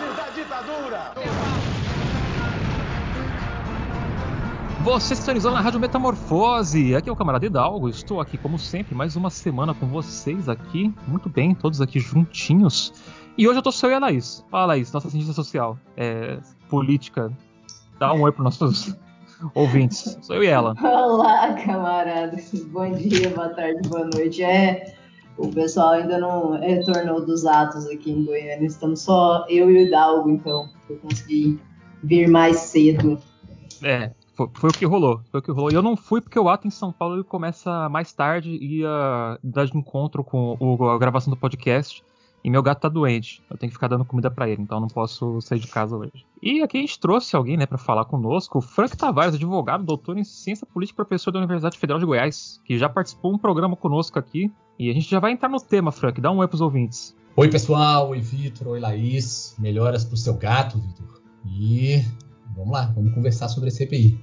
bases da ditadura! Você sintonizou na Rádio Metamorfose. Aqui é o camarada Hidalgo. Estou aqui, como sempre, mais uma semana com vocês aqui. Muito bem, todos aqui juntinhos. E hoje eu tô só eu e a Laís. Fala, Laís, nossa cientista social, é, política. Dá um oi para nossos ouvintes. Sou eu e ela. Olá, camaradas. Bom dia, boa tarde, boa noite. É, o pessoal ainda não retornou dos atos aqui em Goiânia. Estamos só eu e o Hidalgo, então. Eu consegui vir mais cedo. É, foi, foi, o que rolou. Foi o que rolou. Eu não fui porque o ato em São Paulo começa mais tarde e ia dar de encontro com o, a gravação do podcast. E meu gato tá doente. Eu tenho que ficar dando comida para ele, então não posso sair de casa hoje. E aqui a gente trouxe alguém, né, para falar conosco, o Frank Tavares, advogado, doutor em ciência política, professor da Universidade Federal de Goiás, que já participou de um programa conosco aqui. E a gente já vai entrar no tema, Frank. Dá um oi pros ouvintes. Oi, pessoal. Oi, Vitor. Oi, Laís. Melhoras pro seu gato, Vitor. E vamos lá, vamos conversar sobre a CPI.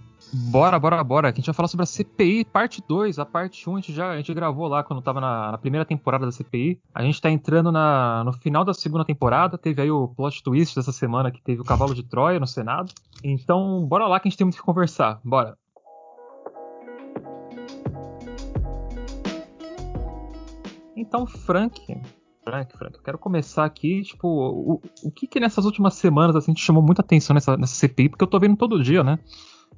Bora, bora, bora. A gente vai falar sobre a CPI, parte 2. A parte 1 um, a gente já a gente gravou lá quando tava na, na, primeira temporada da CPI. A gente tá entrando na, no final da segunda temporada. Teve aí o plot twist dessa semana que teve o cavalo de Troia no Senado. Então, bora lá que a gente tem muito que conversar. Bora. Então, Frank, Frank, Frank, eu quero começar aqui, tipo, o, o que que nessas últimas semanas, assim, te chamou muita atenção nessa, nessa CPI, porque eu tô vendo todo dia, né?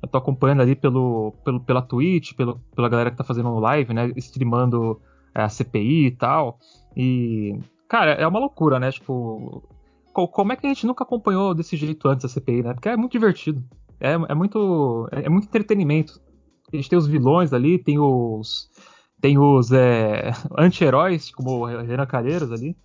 Eu tô acompanhando ali pelo, pelo, pela Twitch, pelo, pela galera que tá fazendo live, né? Streamando é, a CPI e tal. E, cara, é uma loucura, né? Tipo, como é que a gente nunca acompanhou desse jeito antes a CPI, né? Porque é muito divertido. É, é muito, é, é muito entretenimento. A gente tem os vilões ali, tem os tem os é, anti-heróis, como o Renan Calheiros ali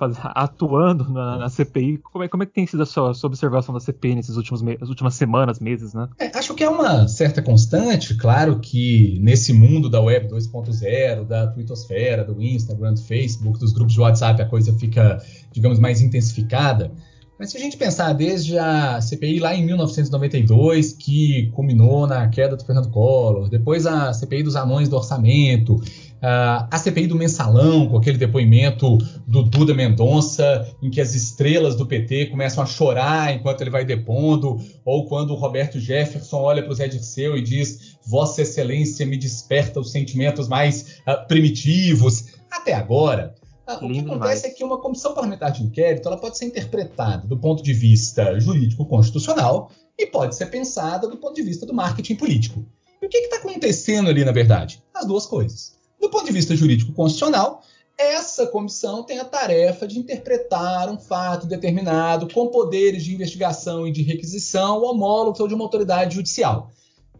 faz, atuando na, na, CPI. Como é, como é que tem sido a sua, a sua observação da CPI nesses últimos nas últimas semanas, meses, né? É, acho que é uma certa constante, claro que nesse mundo da web 2.0, da twittosfera, do Instagram, do Facebook, dos grupos de WhatsApp, a coisa fica, digamos, mais intensificada. Mas se a gente pensar desde a CPI lá em 1992, que culminou na queda do Fernando Collor, depois a CPI dos anões do orçamento, Uh, a CPI do mensalão, com aquele depoimento do Duda Mendonça, em que as estrelas do PT começam a chorar enquanto ele vai depondo, ou quando o Roberto Jefferson olha para o Zé Dirceu e diz: Vossa Excelência me desperta os sentimentos mais uh, primitivos. Até agora, o que acontece é que uma comissão parlamentar de inquérito ela pode ser interpretada do ponto de vista jurídico-constitucional e pode ser pensada do ponto de vista do marketing político. E o que está acontecendo ali, na verdade? As duas coisas. Do ponto de vista jurídico constitucional, essa comissão tem a tarefa de interpretar um fato determinado com poderes de investigação e de requisição homólogos ou de uma autoridade judicial.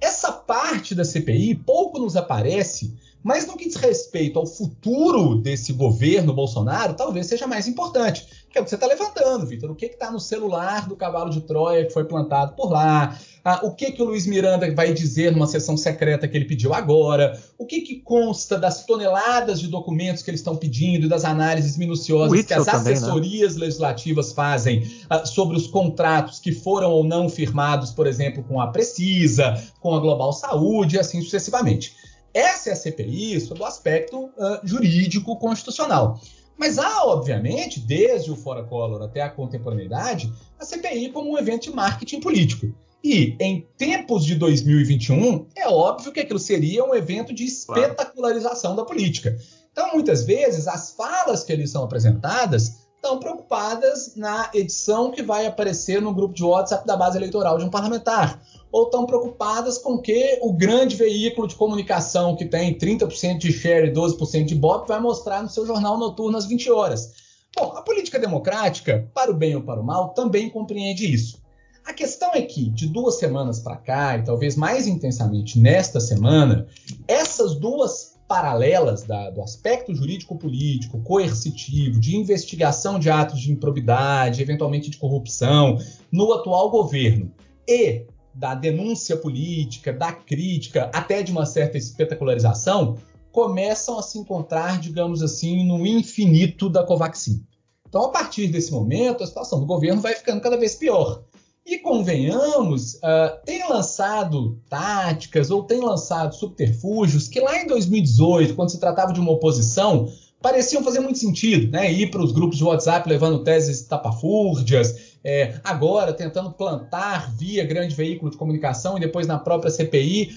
Essa parte da CPI pouco nos aparece, mas no que diz respeito ao futuro desse governo Bolsonaro, talvez seja mais importante que é o que você está levantando, Vitor. O que está no celular do cavalo de Troia que foi plantado por lá? Ah, o que, que o Luiz Miranda vai dizer numa sessão secreta que ele pediu agora? O que, que consta das toneladas de documentos que eles estão pedindo e das análises minuciosas que as também, assessorias né? legislativas fazem ah, sobre os contratos que foram ou não firmados, por exemplo, com a Precisa, com a Global Saúde e assim sucessivamente. Essa é a CPI sob o aspecto uh, jurídico constitucional. Mas há, obviamente, desde o Fora Collor até a contemporaneidade, a CPI como um evento de marketing político. E em tempos de 2021, é óbvio que aquilo seria um evento de espetacularização da política. Então, muitas vezes, as falas que ali são apresentadas estão preocupadas na edição que vai aparecer no grupo de WhatsApp da base eleitoral de um parlamentar ou estão preocupadas com que o grande veículo de comunicação que tem 30% de share e 12% de BOP vai mostrar no seu jornal noturno às 20 horas. Bom, a política democrática, para o bem ou para o mal, também compreende isso. A questão é que, de duas semanas para cá, e talvez mais intensamente nesta semana, essas duas paralelas da, do aspecto jurídico-político, coercitivo, de investigação de atos de improbidade, eventualmente de corrupção, no atual governo, e da denúncia política, da crítica, até de uma certa espetacularização, começam a se encontrar, digamos assim, no infinito da Covaxin. Então, a partir desse momento, a situação do governo vai ficando cada vez pior. E convenhamos, uh, tem lançado táticas ou tem lançado subterfúgios que lá em 2018, quando se tratava de uma oposição, pareciam fazer muito sentido, né? Ir para os grupos de WhatsApp levando teses tapafúrdias, é, agora tentando plantar via grande veículo de comunicação e depois na própria CPI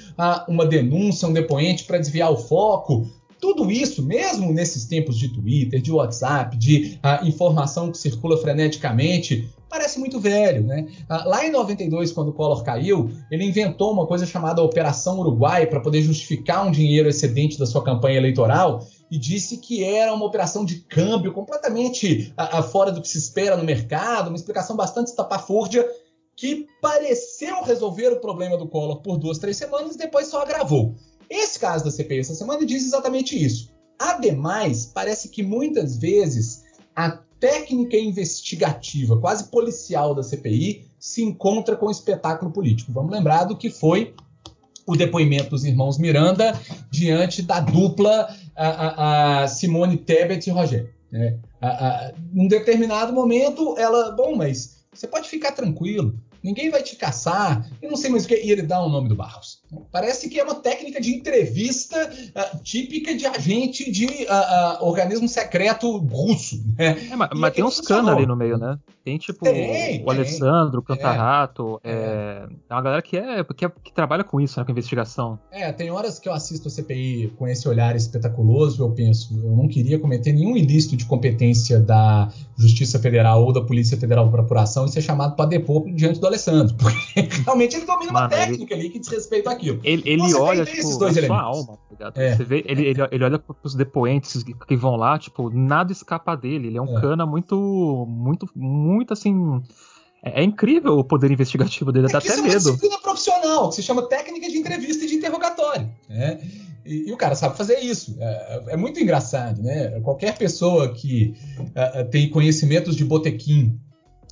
uma denúncia, um depoente para desviar o foco. Tudo isso, mesmo nesses tempos de Twitter, de WhatsApp, de uh, informação que circula freneticamente, parece muito velho, né? Uh, lá em 92, quando o Collor caiu, ele inventou uma coisa chamada Operação Uruguai para poder justificar um dinheiro excedente da sua campanha eleitoral e disse que era uma operação de câmbio completamente uh, fora do que se espera no mercado, uma explicação bastante estapafúrdia que pareceu resolver o problema do Collor por duas, três semanas e depois só agravou. Esse caso da CPI essa semana diz exatamente isso. Ademais, parece que muitas vezes a técnica investigativa, quase policial da CPI, se encontra com o espetáculo político. Vamos lembrar do que foi o depoimento dos irmãos Miranda diante da dupla a, a, a Simone Tebet e Rogério. Né? A, num determinado momento, ela, bom, mas você pode ficar tranquilo, ninguém vai te caçar, e não sei mais o que, e ele dá o nome do Barros. Parece que é uma técnica de entrevista uh, típica de agente de uh, uh, organismo secreto russo. Né? É, mas, mas tem uns canos ali no meio, né? Tem tipo tem, o tem. Alessandro, o Cantarrato. É, é. é, uma galera que, é, que, é, que trabalha com isso, né, com investigação. É, tem horas que eu assisto a CPI com esse olhar espetaculoso eu penso, eu não queria cometer nenhum ilícito de competência da Justiça Federal ou da Polícia Federal para apuração e ser chamado para depor diante do Alessandro. Porque realmente ele domina Mano, uma técnica ele... ali que diz respeito àquilo aquilo. Ele, ele olha, tipo, a elementos. sua alma, tá é. Você vê, ele, ele, ele olha pros depoentes que vão lá, tipo, nada escapa dele. Ele é um é. cana muito, muito, muito assim. É, é incrível o poder investigativo dele, é dá até medo. É uma disciplina profissional, que se chama técnica de entrevista e de interrogatório. Né? E, e, o cara sabe fazer isso. É, é, muito engraçado, né? Qualquer pessoa que uh, tem conhecimentos de botequim,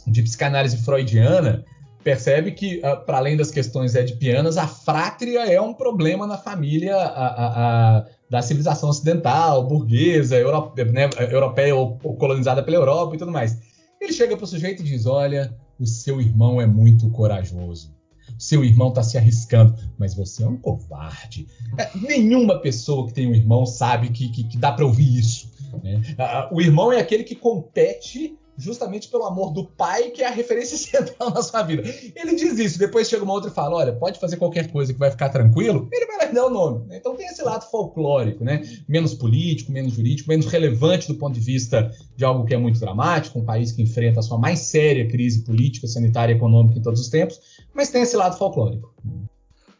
de psicanálise freudiana, percebe que, uh, para além das questões edipianas, a frátria é um problema na família a, a, a, da civilização ocidental, burguesa, europe, né, europeia ou, ou, colonizada pela Europa e tudo mais. Ele chega para o sujeito e diz: Olha, o seu irmão é muito corajoso. Seu irmão está se arriscando, mas você é um covarde. É, nenhuma pessoa que tem um irmão sabe que, que, que dá para ouvir isso. Né? Uh, o irmão é aquele que compete justamente pelo amor do pai, que é a referência central na sua vida. Ele diz isso, depois chega uma outra e fala: olha, pode fazer qualquer coisa que vai ficar tranquilo, ele vai lá dar o nome. Né? Então tem esse lado folclórico, né? Menos político, menos jurídico, menos relevante do ponto de vista de algo que é muito dramático, um país que enfrenta a sua mais séria crise política, sanitária e econômica em todos os tempos, mas tem esse lado folclórico.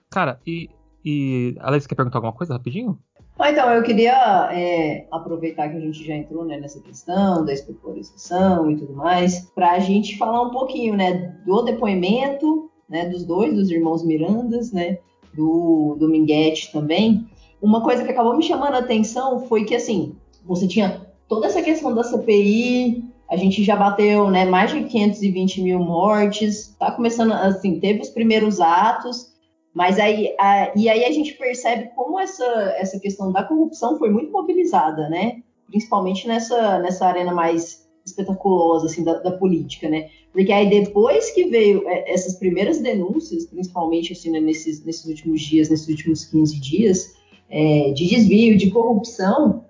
Cara, e, e Alex, quer perguntar alguma coisa rapidinho? Então, eu queria é, aproveitar que a gente já entrou né, nessa questão da especialização e tudo mais, para a gente falar um pouquinho né, do depoimento né, dos dois, dos irmãos Mirandas, né, do, do Minguete também. Uma coisa que acabou me chamando a atenção foi que, assim, você tinha toda essa questão da CPI, a gente já bateu né, mais de 520 mil mortes, tá começando, assim, teve os primeiros atos, mas aí, a, e aí a gente percebe como essa, essa questão da corrupção foi muito mobilizada, né? Principalmente nessa, nessa arena mais espetaculosa assim, da, da política, né? Porque aí depois que veio é, essas primeiras denúncias, principalmente assim, né, nesses, nesses últimos dias, nesses últimos 15 dias, é, de desvio, de corrupção,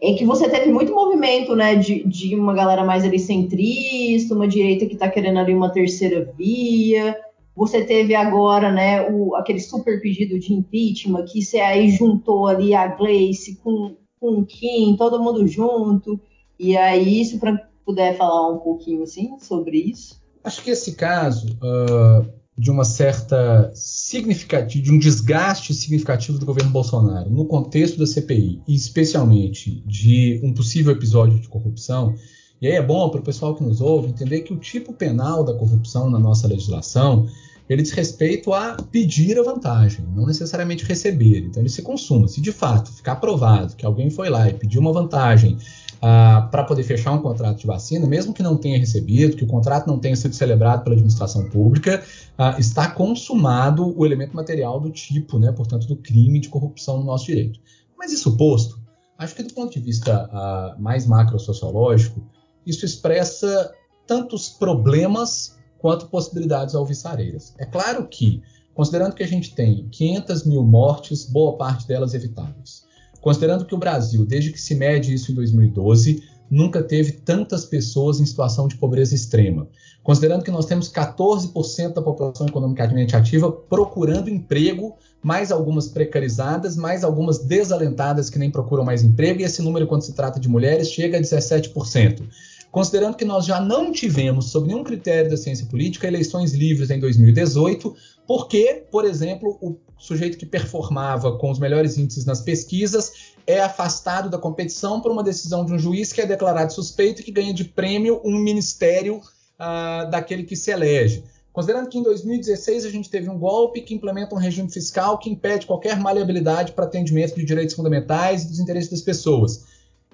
é que você teve muito movimento, né, de, de uma galera mais ali centrista, uma direita que está querendo ali uma terceira via, você teve agora, né, o, aquele super pedido de impeachment, que você aí juntou ali a Gleice com, com o Kim, todo mundo junto. E aí, se puder falar um pouquinho assim sobre isso. Acho que esse caso uh, de uma certa significativa, de um desgaste significativo do governo Bolsonaro no contexto da CPI, e especialmente de um possível episódio de corrupção, e aí é bom para o pessoal que nos ouve entender que o tipo penal da corrupção na nossa legislação ele diz respeito a pedir a vantagem, não necessariamente receber. Então ele se consuma. Se de fato ficar provado que alguém foi lá e pediu uma vantagem ah, para poder fechar um contrato de vacina, mesmo que não tenha recebido, que o contrato não tenha sido celebrado pela administração pública, ah, está consumado o elemento material do tipo, né, portanto, do crime de corrupção no nosso direito. Mas isso posto, acho que do ponto de vista ah, mais macro-sociológico, isso expressa tantos problemas quanto possibilidades alvissareiras. É claro que, considerando que a gente tem 500 mil mortes, boa parte delas evitáveis, considerando que o Brasil, desde que se mede isso em 2012, nunca teve tantas pessoas em situação de pobreza extrema. Considerando que nós temos 14% da população economicamente ativa procurando emprego, mais algumas precarizadas, mais algumas desalentadas que nem procuram mais emprego, e esse número, quando se trata de mulheres, chega a 17%. Considerando que nós já não tivemos, sob nenhum critério da ciência política, eleições livres em 2018, porque, por exemplo, o sujeito que performava com os melhores índices nas pesquisas é afastado da competição por uma decisão de um juiz que é declarado suspeito e que ganha de prêmio um ministério uh, daquele que se elege. Considerando que em 2016 a gente teve um golpe que implementa um regime fiscal que impede qualquer maleabilidade para atendimento de direitos fundamentais e dos interesses das pessoas.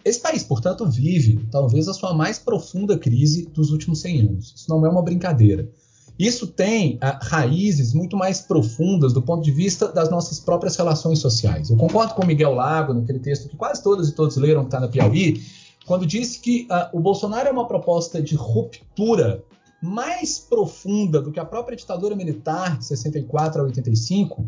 Esse país, portanto, vive talvez a sua mais profunda crise dos últimos 100 anos. Isso não é uma brincadeira. Isso tem ah, raízes muito mais profundas do ponto de vista das nossas próprias relações sociais. Eu concordo com Miguel Lago, naquele texto que quase todas e todos leram, que está na Piauí, quando disse que ah, o Bolsonaro é uma proposta de ruptura mais profunda do que a própria ditadura militar de 64 a 85,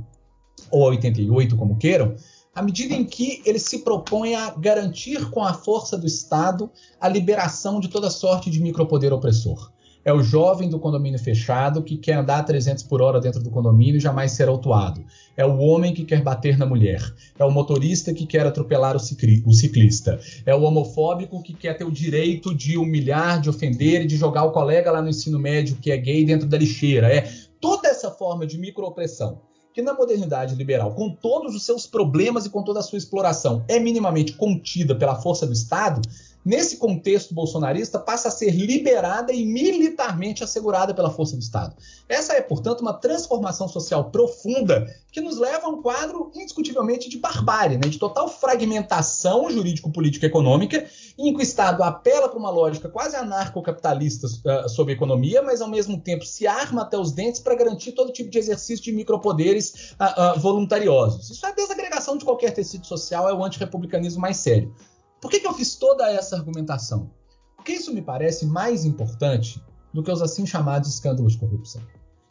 ou a 88, como queiram, à medida em que ele se propõe a garantir com a força do Estado a liberação de toda sorte de micropoder opressor. É o jovem do condomínio fechado que quer andar a 300 por hora dentro do condomínio e jamais ser autuado. É o homem que quer bater na mulher. É o motorista que quer atropelar o, ciclista. É o homofóbico que quer ter o direito de humilhar, de ofender e de jogar o colega lá no ensino médio que é gay dentro da lixeira. É toda essa forma de microopressão que na modernidade liberal, com todos os seus problemas e com toda a sua exploração, é minimamente contida pela força do Estado, nesse contexto bolsonarista, passa a ser liberada e militarmente assegurada pela força do Estado. Essa é, portanto, uma transformação social profunda que nos leva a um quadro indiscutivelmente de barbárie, né, de total fragmentação jurídico-político-econômica, em que o Estado apela para uma lógica quase anarcocapitalista uh, sobre a economia, mas ao mesmo tempo se arma até os dentes para garantir todo tipo de exercício de micropoderes uh, uh, voluntariosos. Isso é a desagregação de qualquer tecido social, é o antirrepublicanismo mais sério. Por que, que eu fiz toda essa argumentação? Porque isso me parece mais importante do que os assim chamados escândalos de corrupção.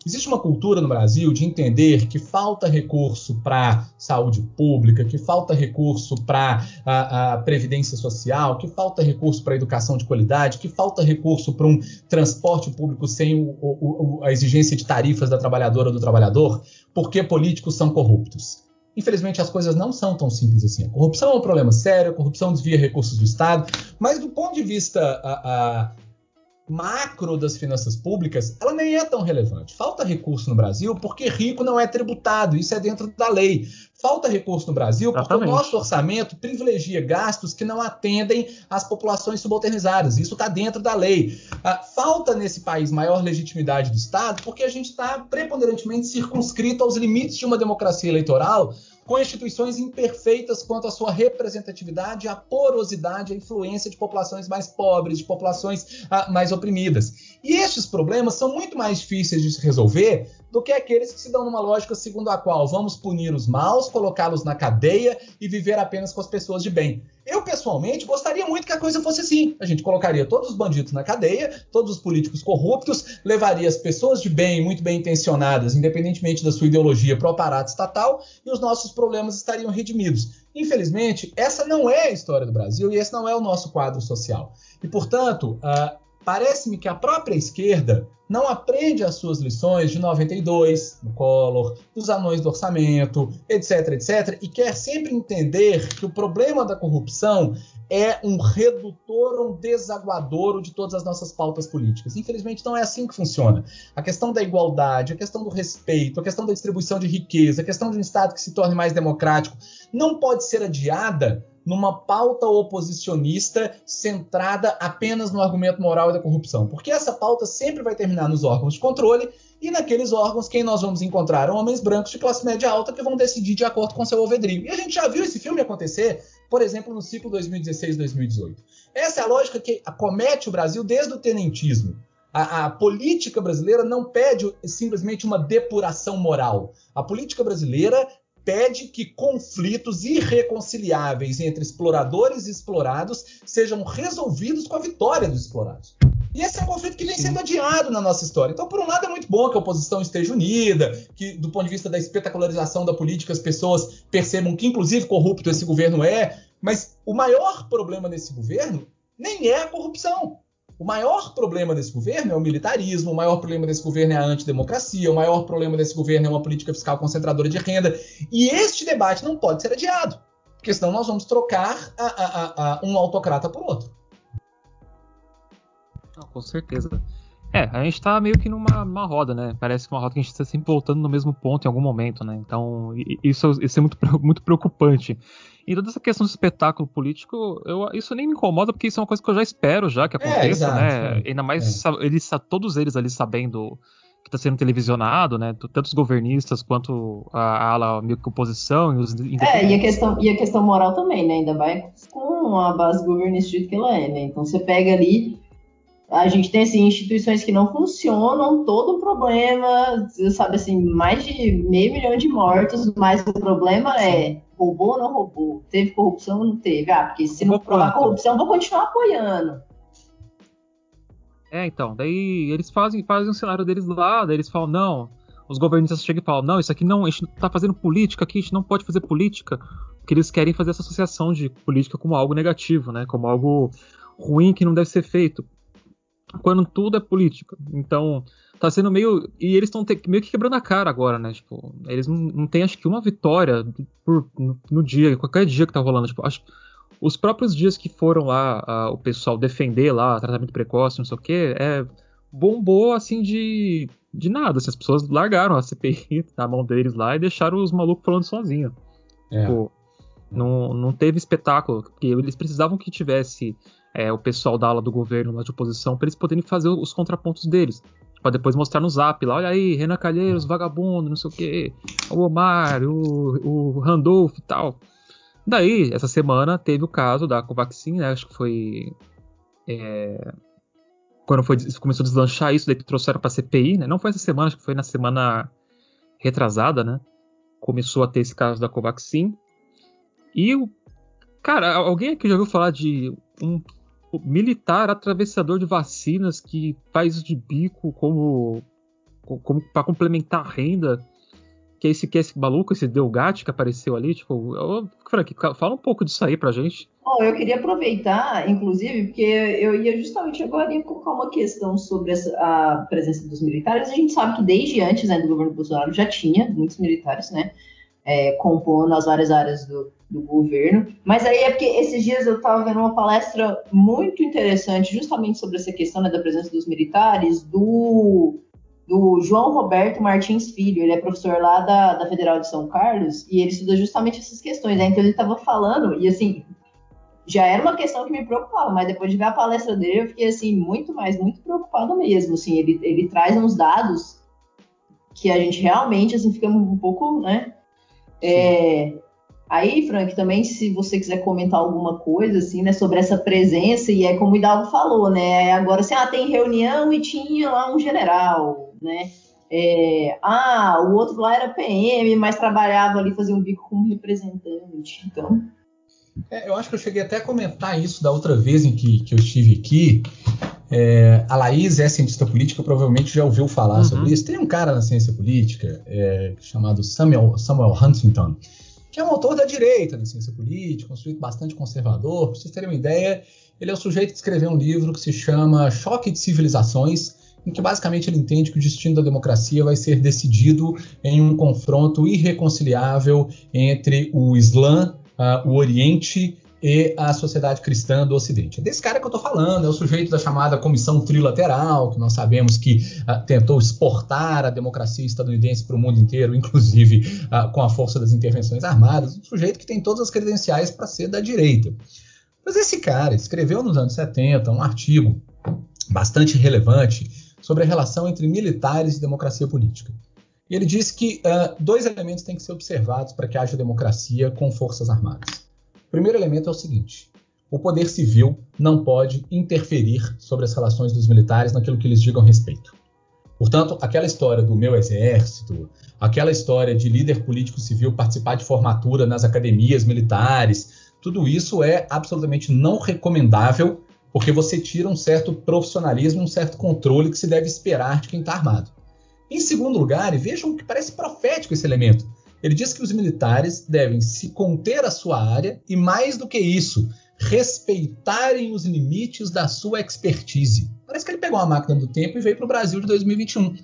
Existe uma cultura no Brasil de entender que falta recurso para saúde pública, que falta recurso para a, a, previdência social, que falta recurso para educação de qualidade, que falta recurso para um transporte público sem o, o, a exigência de tarifas da trabalhadora ou do trabalhador, porque políticos são corruptos. Infelizmente, as coisas não são tão simples assim. A corrupção é um problema sério, a corrupção desvia recursos do Estado, mas do ponto de vista a, a, macro das finanças públicas, ela nem é tão relevante. Falta recurso no Brasil porque rico não é tributado, isso é dentro da lei. Falta recurso no Brasil porque Exatamente. o nosso orçamento privilegia gastos que não atendem às populações subalternizadas. Isso está dentro da lei. Ah, falta nesse país maior legitimidade do Estado porque a gente está preponderantemente circunscrito aos limites de uma democracia eleitoral com instituições imperfeitas quanto à sua representatividade, a porosidade, a influência de populações mais pobres, de populações ah, mais oprimidas. E estes problemas são muito mais difíceis de se resolver do que aqueles que se dão numa lógica segundo a qual vamos punir os maus, colocá-los na cadeia e viver apenas com as pessoas de bem. Eu, pessoalmente, gostaria muito que a coisa fosse assim. A gente colocaria todos os bandidos na cadeia, todos os políticos corruptos, levaria as pessoas de bem, muito bem intencionadas, independentemente da sua ideologia, para o aparato estatal e os nossos problemas estariam redimidos. Infelizmente, essa não é a história do Brasil e esse não é o nosso quadro social. E, portanto, uh, parece-me que a própria esquerda não aprende as suas lições de 92, no Collor, dos anões do orçamento, etc, etc, e quer sempre entender que o problema da corrupção é um redutor, um desaguadouro de todas as nossas pautas políticas. Infelizmente, não é assim que funciona. A questão da igualdade, a questão do respeito, a questão da distribuição de riqueza, a questão de um Estado que se torne mais democrático, não pode ser adiada numa pauta oposicionista centrada apenas no argumento moral e da corrupção. Porque essa pauta sempre vai terminar nos órgãos de controle e naqueles órgãos quem nós vamos encontrar? Homens brancos de classe média alta que vão decidir de acordo com seu alvedrio. E a gente já viu esse filme acontecer, por exemplo, no ciclo 2016-2018. Essa é a lógica que acomete o Brasil desde o tenentismo. A, a, política brasileira não pede simplesmente uma depuração moral. A política brasileira pede que conflitos irreconciliáveis entre exploradores e explorados sejam resolvidos com a vitória dos explorados. E esse é um conflito que vem sendo adiado na nossa história. Então, por um lado, é muito bom que a oposição esteja unida, que, do ponto de vista da espetacularização da política, as pessoas percebam que, inclusive, corrupto esse governo é. Mas o maior problema desse governo nem é a corrupção. O maior problema desse governo é o militarismo, o maior problema desse governo é a antidemocracia, o maior problema desse governo é uma política fiscal concentradora de renda. E este debate não pode ser adiado, porque senão nós vamos trocar a, a, a, um autocrata por outro. Com certeza. É, a gente tá meio que numa, numa roda, né? Parece que uma roda que a gente está sempre voltando no mesmo ponto em algum momento, né? Então, isso, isso é muito, muito preocupante. E toda essa questão do espetáculo político, eu, isso nem me incomoda, porque isso é uma coisa que eu já espero já que é, aconteça, é, exato, né? É, Ainda mais é. eles, todos eles ali sabendo que está sendo televisionado, né? Tanto os governistas quanto a ala meio que oposição e os É, e a questão, e a questão moral também, né? Ainda vai com a base governista que ela é, né? Então você pega ali a gente tem assim, instituições que não funcionam, todo o problema, sabe assim, mais de meio milhão de mortos, mas o problema é roubou ou não roubou? Teve corrupção ou não teve? Ah, porque se não provar corrupção, vou continuar apoiando. É, então, daí eles fazem, fazem um cenário deles lá, daí eles falam, não, os governistas chegam e falam, não, isso aqui não, a gente tá fazendo política aqui, a gente não pode fazer política, porque eles querem fazer essa associação de política como algo negativo, né, como algo ruim que não deve ser feito quando tudo é política. Então, tá sendo meio. E eles estão meio que quebrando a cara agora, né? Tipo, eles não, não têm, acho que, uma vitória por, no, no, dia, qualquer dia que tá rolando. Tipo, acho, os próprios dias que foram lá a, o pessoal defender lá tratamento precoce, não sei o quê, é, bombou assim de, de nada. Assim, as pessoas largaram a CPI na mão deles lá e deixaram os malucos falando sozinho. É. Tipo, não, não teve espetáculo, porque eles precisavam que tivesse é, o pessoal da ala do governo lá de oposição para eles poderem fazer os contrapontos deles. Pra depois mostrar no zap lá, olha aí, Renan Calheiros, vagabundo, não sei o que, o Omar, o, o Randolph e tal. Daí, essa semana, teve o caso da Covaxin, né? Acho que foi. É, quando foi, começou a deslanchar isso, daí que trouxeram pra CPI, né? Não foi essa semana, acho que foi na semana retrasada, né? Começou a ter esse caso da Covaxin. E o. Cara, alguém aqui já ouviu falar de um militar atravessador de vacinas que faz de bico como, como para complementar a renda. Que é esse, que é esse maluco, esse Delgatti que apareceu ali, tipo, eu, Frank, fala um pouco disso aí pra gente. Bom, eu queria aproveitar, inclusive, porque eu ia justamente agora colocar uma questão sobre a presença dos militares. A gente sabe que desde antes né, do governo Bolsonaro já tinha muitos militares, né? É, compondo as várias áreas do, do, governo. Mas aí é porque esses dias eu estava vendo uma palestra muito interessante, justamente sobre essa questão né, da presença dos militares, do, do João Roberto Martins Filho. Ele é professor lá da, da Federal de São Carlos e ele estuda justamente essas questões. Né? Então ele estava falando, e assim, já era uma questão que me preocupava, mas depois de ver a palestra dele, eu fiquei assim, muito mais, muito preocupada mesmo. Assim, ele, ele traz uns dados que a gente realmente assim, fica um pouco, né? É, aí, Frank, também se você quiser comentar alguma coisa assim, né, sobre essa presença e é como o Hidalgo falou, né? Agora assim, ah, tem reunião e tinha lá um general, né? É, ah, o outro lá era PM, mas trabalhava ali, fazia um bico como representante. Então, é, eu acho que eu cheguei até a comentar isso da outra vez em que, que eu estive aqui. É, a Laís é cientista política, provavelmente já ouviu falar uhum. sobre isso. Tem um cara na ciência política é, chamado Samuel, Samuel Huntington, que é um autor da direita da ciência política, um sujeito bastante conservador. Para vocês terem uma ideia, ele é o sujeito que escreveu um livro que se chama Choque de Civilizações, em que basicamente ele entende que o destino da democracia vai ser decidido em um confronto irreconciliável entre o Islã, uh, o Oriente e a sociedade cristã do Ocidente. É desse cara que eu estou falando, é o sujeito da chamada Comissão Trilateral, que nós sabemos que uh, tentou exportar a democracia estadunidense para o mundo inteiro, inclusive uh, com a força das intervenções armadas, um sujeito que tem todas as credenciais para ser da direita. Mas esse cara escreveu nos anos 70 um artigo bastante relevante sobre a relação entre militares e democracia política. E ele disse que uh, dois elementos têm que ser observados para que haja democracia com forças armadas. Primeiro elemento é o seguinte: o poder civil não pode interferir sobre as relações dos militares naquilo que eles digam respeito. Portanto, aquela história do meu exército, aquela história de líder político civil participar de formatura nas academias militares, tudo isso é absolutamente não recomendável, porque você tira um certo profissionalismo, um certo controle que se deve esperar de quem está armado. Em segundo lugar, e vejam que parece profético esse elemento, ele diz que os militares devem se conter à sua área e, mais do que isso, respeitarem os limites da sua expertise. Parece que ele pegou uma máquina do tempo e veio para o Brasil de 2021.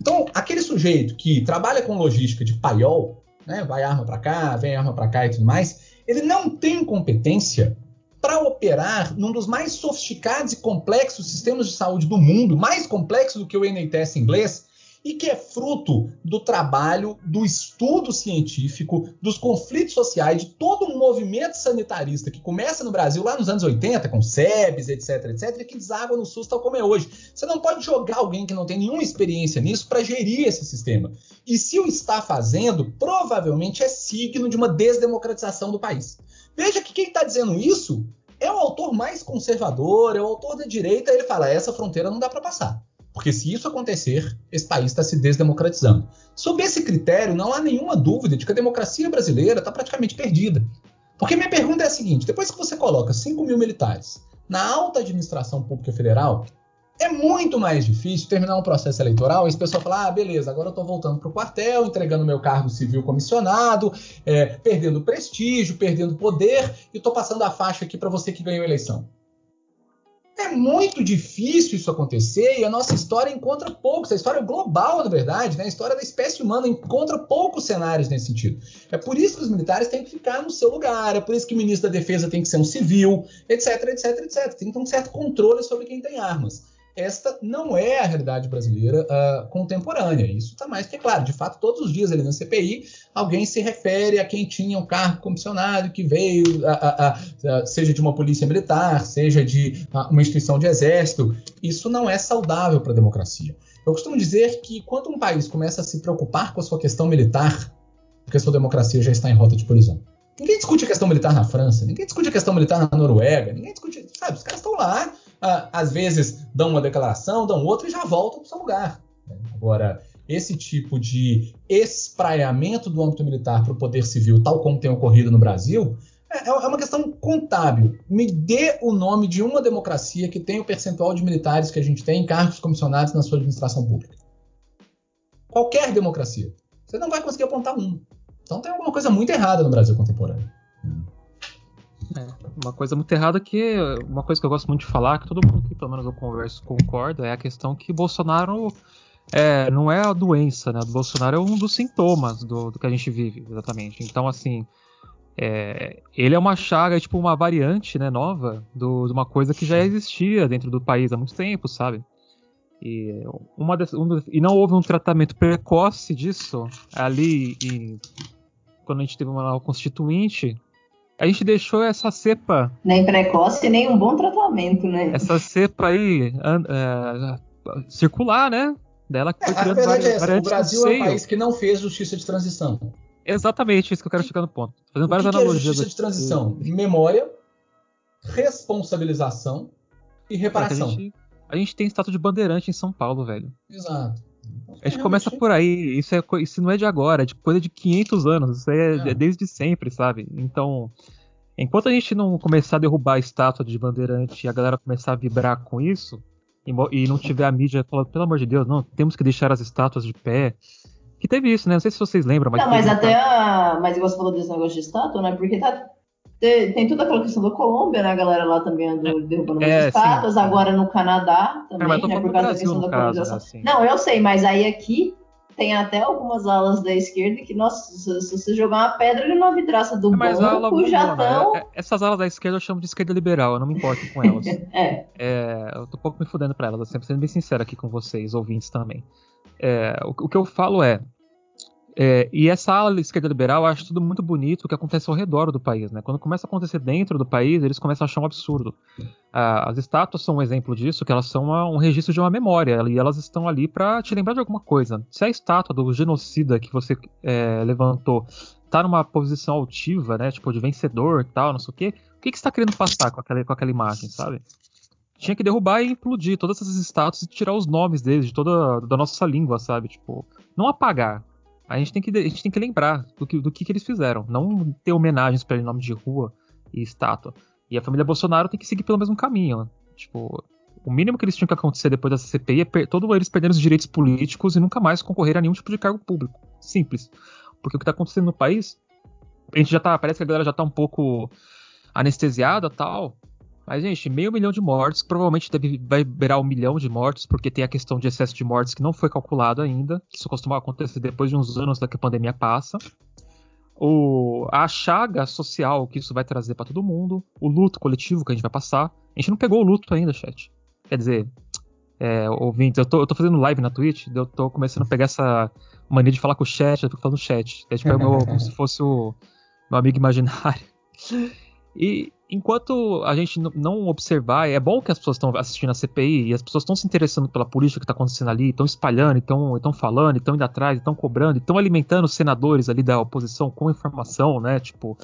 Então, aquele sujeito que trabalha com logística de paiol, né, vai arma para cá, vem arma para cá e tudo mais, ele não tem competência para operar num dos mais sofisticados e complexos sistemas de saúde do mundo, mais complexo do que o NHS inglês, e que é fruto do trabalho, do estudo científico, dos conflitos sociais, de todo um movimento sanitarista que começa no Brasil lá nos anos 80, com SEBS, etc, etc, e que deságua no SUS tal como é hoje. Você não pode jogar alguém que não tem nenhuma experiência nisso para gerir esse sistema. E se o está fazendo, provavelmente é signo de uma desdemocratização do país. Veja que quem está dizendo isso é o autor mais conservador, é o autor da direita, ele fala: essa fronteira não dá para passar. Porque se isso acontecer, esse país está se desdemocratizando. Sob esse critério, não há nenhuma dúvida de que a democracia brasileira está praticamente perdida. Porque minha pergunta é a seguinte: depois que você coloca 5 mil militares na alta administração pública federal, é muito mais difícil terminar um processo eleitoral e as pessoas falar: ah, beleza, agora eu estou voltando para o quartel, entregando meu cargo civil comissionado, é, perdendo prestígio, perdendo poder e estou passando a faixa aqui para você que ganhou a eleição. É muito difícil isso acontecer e a nossa história encontra poucos. A história global, na verdade, né? a história da espécie humana encontra poucos cenários nesse sentido. É por isso que os militares têm que ficar no seu lugar, é por isso que o ministro da Defesa tem que ser um civil, etc, etc, etc. Tem que ter um certo controle sobre quem tem armas esta não é a realidade brasileira uh, contemporânea. Isso está mais que claro. De fato, todos os dias ali na CPI, alguém se refere a quem tinha um cargo comissionado que veio, a, a, a, seja de uma polícia militar, seja de uma instituição de exército. Isso não é saudável para a democracia. Eu costumo dizer que quando um país começa a se preocupar com a sua questão militar, porque a sua democracia já está em rota de colisão. Ninguém discute a questão militar na França, ninguém discute a questão militar na Noruega, ninguém discute, sabe, os caras estão lá às vezes dão uma declaração, dão outra e já voltam para o seu lugar. Agora, esse tipo de espraiamento do âmbito militar para o poder civil, tal como tem ocorrido no Brasil, é, é uma questão contábil. Me dê o nome de uma democracia que tem o percentual de militares que a gente tem em cargos comissionados na sua administração pública. Qualquer democracia. Você não vai conseguir apontar um. Então tem alguma coisa muito errada no Brasil contemporâneo. É, uma coisa muito errada que uma coisa que eu gosto muito de falar, que todo mundo que pelo menos eu converso concorda, é a questão que Bolsonaro é, não é a doença, né? O Bolsonaro é um dos sintomas do, do que a gente vive, exatamente. Então, assim, é, ele é uma chaga, tipo uma variante, né, nova do, de uma coisa que já existia dentro do país há muito tempo, sabe? E, uma das, um e não houve um tratamento precoce disso ali em, quando a gente teve uma constituinte a gente deixou essa cepa. Nem precoce, nem um bom tratamento, né? Essa cepa aí é, circular, né? Dela que foi é, a verdade é essa, o Brasil é um país que não fez justiça de transição. Exatamente, isso que eu quero chegar no ponto. Fazendo várias que analogias. Que é justiça de transição? Memória, responsabilização e reparação. A gente, a gente tem status de bandeirante em São Paulo, velho. Exato. A gente começa por aí. Isso, é, isso não é de agora, é de coisa de 500 anos. Isso é, é. desde sempre, sabe? Então, enquanto a gente não começar a derrubar a estátua de bandeirante e a galera começar a vibrar com isso, e, e não tiver a mídia falando, pelo amor de Deus, não, temos que deixar as estátuas de pé. Que teve isso, né? Não sei se vocês lembram, mas. Não, mas até a. Mas você falou desse negócio de estátua, né? Porque tá tem toda aquela questão da Colômbia, né? A galera lá também andou é, derrubando é, estátuas. Agora no Canadá também, é, né? Por causa da questão da colonização. Assim. Não, eu sei, mas aí aqui tem até algumas alas da esquerda que, nossa, se você jogar uma pedra ali numa vidraça do é, banco, já estão... É, essas alas da esquerda eu chamo de esquerda liberal, eu não me importo com elas. é. é. Eu tô um pouco me fudendo pra elas, sempre sendo bem sincero aqui com vocês, ouvintes também. É, o, o, que eu falo é, é, e essa ala esquerda liberal eu acho tudo muito bonito o que acontece ao redor do país, né? Quando começa a acontecer dentro do país, eles começam a achar um absurdo. Ah, as estátuas são um exemplo disso, que elas são uma, um registro de uma memória, e elas estão ali para te lembrar de alguma coisa. Se a estátua do genocida que você é, levantou tá numa posição altiva, né? Tipo, de vencedor e tal, não sei o quê, o que, que você tá querendo passar com aquela, com aquela imagem, sabe? Tinha que derrubar e implodir todas essas estátuas e tirar os nomes deles de toda da nossa língua, sabe? Tipo, não apagar a gente tem que, a gente tem que lembrar do que, do que, que eles fizeram, não ter homenagens para nome de rua e estátua. E a família Bolsonaro tem que seguir pelo mesmo caminho. Né? Tipo, o mínimo que eles tinham que acontecer depois dessa CPI é todos eles perderem os direitos políticos e nunca mais concorrer a nenhum tipo de cargo público. Simples. Porque o que está acontecendo no país, a gente já tá, parece que a galera já tá um pouco anestesiada tal. Mas, gente, meio milhão de mortes, provavelmente deve, vai beirar um milhão de mortes, porque tem a questão de excesso de mortes que não foi calculado ainda, que isso costuma acontecer depois de uns anos da que a pandemia passa. O, a chaga social que isso vai trazer para todo mundo, o luto coletivo que a gente vai passar. A gente não pegou o luto ainda, chat. Quer dizer, é, ouvintes, eu tô, eu tô fazendo live na Twitch, eu tô começando a pegar essa mania de falar com o chat, eu tô falando chat. É tipo é meu, como se fosse o meu amigo imaginário. E enquanto a gente não observar, é bom que as pessoas estão assistindo a CPI e as pessoas estão se interessando pela política que está acontecendo ali, estão espalhando, estão falando, estão indo atrás, estão cobrando, estão alimentando os senadores ali da oposição com informação, né? Tipo,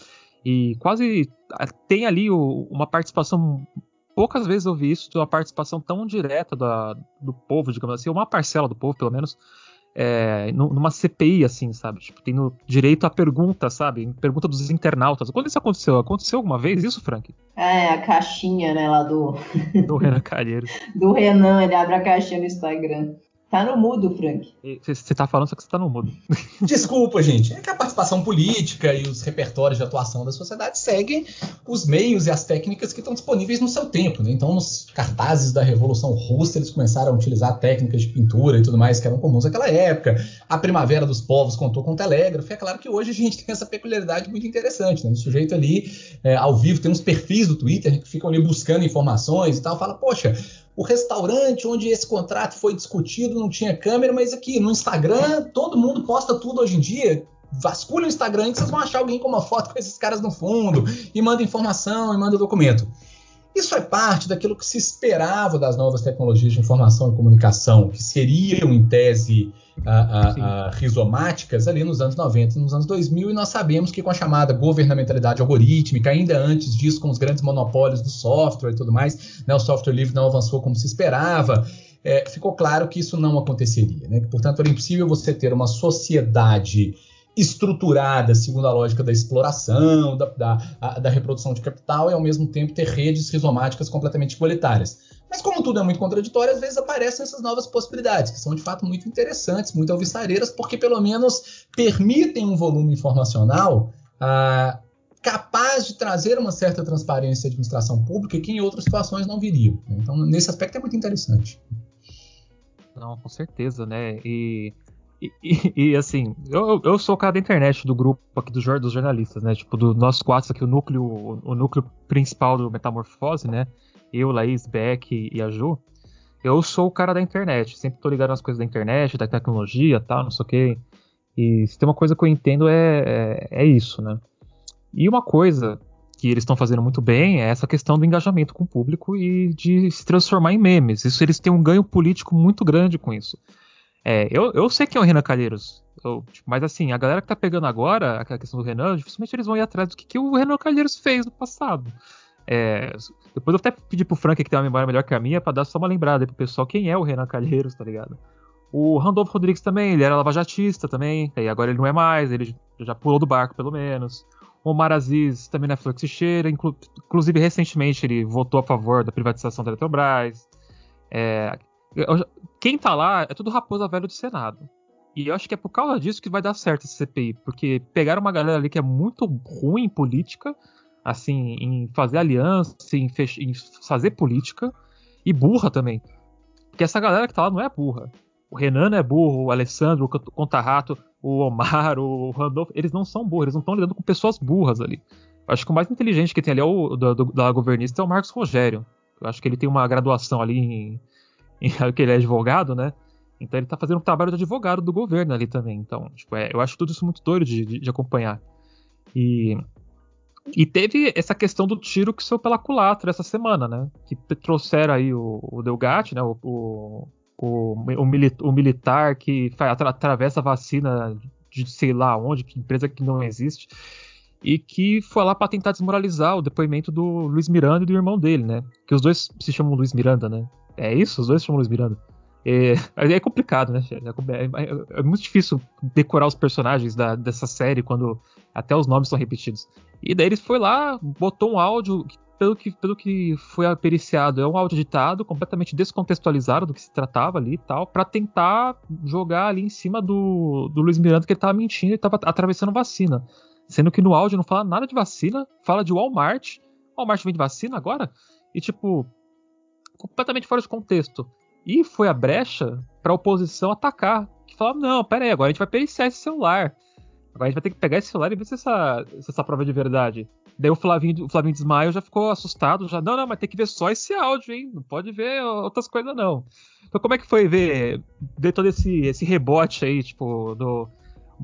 e quase tem ali o, uma participação. Poucas vezes eu vi isso, uma participação tão direta da, do povo, digamos assim, uma parcela do povo, pelo menos, é, numa CPI, assim, sabe? Tipo, tendo direito à pergunta, sabe? Pergunta dos internautas. Quando isso aconteceu? Aconteceu alguma vez isso, Frank? É, a caixinha, né, lá do. do Renan Calheiros. do Renan, ele abre a caixinha no Instagram. Tá no mudo, Frank. Você tá falando, só que você tá no mudo. Desculpa, gente. É que a participação política e os repertórios de atuação da sociedade seguem os meios e as técnicas que estão disponíveis no seu tempo. Né? Então, nos cartazes da Revolução Russa, eles começaram a utilizar técnicas de pintura e tudo mais que eram comuns naquela época. A Primavera dos Povos contou com o telégrafo. É claro que hoje a gente tem essa peculiaridade muito interessante. Né? O sujeito ali, é, ao vivo, tem uns perfis do Twitter que ficam ali buscando informações e tal. Fala, poxa, o restaurante onde esse contrato foi discutido não tinha câmera, mas aqui no Instagram todo mundo posta tudo hoje em dia. Vasculha o Instagram que vocês vão achar alguém com uma foto com esses caras no fundo e manda informação e manda documento. Isso é parte daquilo que se esperava das novas tecnologias de informação e comunicação, que seriam, em tese, a, a, rizomáticas ali nos anos 90 e nos anos 2000, e nós sabemos que com a chamada governamentalidade algorítmica, ainda antes disso, com os grandes monopólios do software e tudo mais, né, o software livre não avançou como se esperava, é, ficou claro que isso não aconteceria. Né? Portanto, era impossível você ter uma sociedade estruturada segundo a lógica da exploração, da, da, da, reprodução de capital e ao mesmo tempo ter redes rizomáticas completamente igualitárias. Mas como tudo é muito contraditório, às vezes aparecem essas novas possibilidades, que são de fato muito interessantes, muito alvissareiras, porque pelo menos permitem um volume informacional ah, capaz de trazer uma certa transparência à administração pública que em outras situações não viriam. Então, nesse aspecto é muito interessante. Não, com certeza, né? E e, e, assim, eu, eu sou o cara da internet do grupo aqui do, dos jornalistas, né? Tipo, do nossos quatro aqui, o núcleo, o, núcleo principal do Metamorfose, né? Eu, Laís, Beck e a Ju. Eu sou o cara da internet, sempre tô ligado nas coisas da internet, da tecnologia tal, não sei o quê. E se tem uma coisa que eu entendo é, é, é isso, né? E uma coisa que eles estão fazendo muito bem é essa questão do engajamento com o público e de se transformar em memes. Isso eles têm um ganho político muito grande com isso. É, eu, eu sei que é o Renan Calheiros. Eu, tipo, mas assim, a galera que tá pegando agora a questão do Renan, dificilmente eles vão ir atrás do que, que o Renan Calheiros fez no passado. É, depois eu até pedi pro Frank que tem uma memória melhor que a minha pra dar só uma lembrada aí pro pessoal quem é o Renan Calheiros, tá ligado? O Randolfo Rodrigues também, ele era lavajatista também, e agora ele não é mais, ele já pulou do barco pelo menos. O Omar Aziz também não é fluxicheira, inclu inclusive recentemente ele votou a favor da privatização da Eletrobras. É, quem tá lá é tudo raposa velho do Senado. E eu acho que é por causa disso que vai dar certo esse CPI. Porque pegaram uma galera ali que é muito ruim em política, assim, em fazer aliança, em, em fazer política, e burra também. Porque essa galera que tá lá não é burra. O Renan é burro, o Alessandro, o Contarrato, o Omar, o Randolph, eles não são burros, eles não estão lidando com pessoas burras ali. Eu acho que o mais inteligente que tem ali é o do, do, da governista é o Marcos Rogério. Eu acho que ele tem uma graduação ali em que ele é advogado, né? Então ele tá fazendo um trabalho de advogado do governo ali também. Então, tipo, é, eu acho tudo isso muito doido de, de, de, acompanhar. E, e teve essa questão do tiro que saiu pela culatra essa semana, né? Que trouxeram aí o, o Delgatti, né? O, o, o, o, o militar que atra, atravessa a vacina de sei lá onde, que empresa que não existe, e que foi lá para tentar desmoralizar o depoimento do Luiz Miranda e do irmão dele, né? Que os dois se chamam Luiz Miranda, né? É isso? Os dois chamam Luiz Miranda. É, é complicado, né? É, é, é, muito difícil decorar os personagens da, dessa série quando até os nomes são repetidos. E daí ele foi lá, botou um áudio, pelo que, pelo que foi apericiado, é um áudio editado, completamente descontextualizado do que se tratava ali e tal, para tentar jogar ali em cima do, do Luiz Miranda que ele tava mentindo e tava atravessando vacina. Sendo que no áudio não fala nada de vacina, fala de Walmart, Walmart vende vacina agora? E, tipo, completamente fora de contexto. E foi a brecha pra oposição atacar. Que falava, não, pera aí, agora a gente vai periciar esse celular. Agora a gente vai ter que pegar esse celular e ver se essa, se essa prova é de verdade. Daí o Flavinho, o Flavinho Desmaio já ficou assustado, já, não, não, mas tem que ver só esse áudio, hein? Não pode ver outras coisas, não. Então como é que foi ver, ver todo esse, esse rebote aí, tipo, do.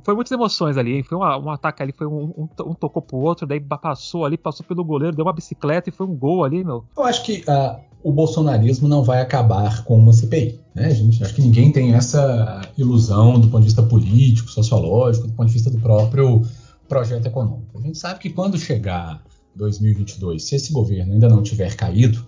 Foi muitas emoções ali, hein? Foi uma, um ataque ali, foi um, um, um, tocou pro outro, daí passou ali, passou pelo goleiro, deu uma bicicleta e foi um gol ali, meu. Eu acho que uh, o bolsonarismo não vai acabar com uma CPI, né, gente? Acho que ninguém tem essa ilusão do ponto de vista político, sociológico, do ponto de vista do próprio projeto econômico. A gente sabe que quando chegar 2022, se esse governo ainda não tiver caído,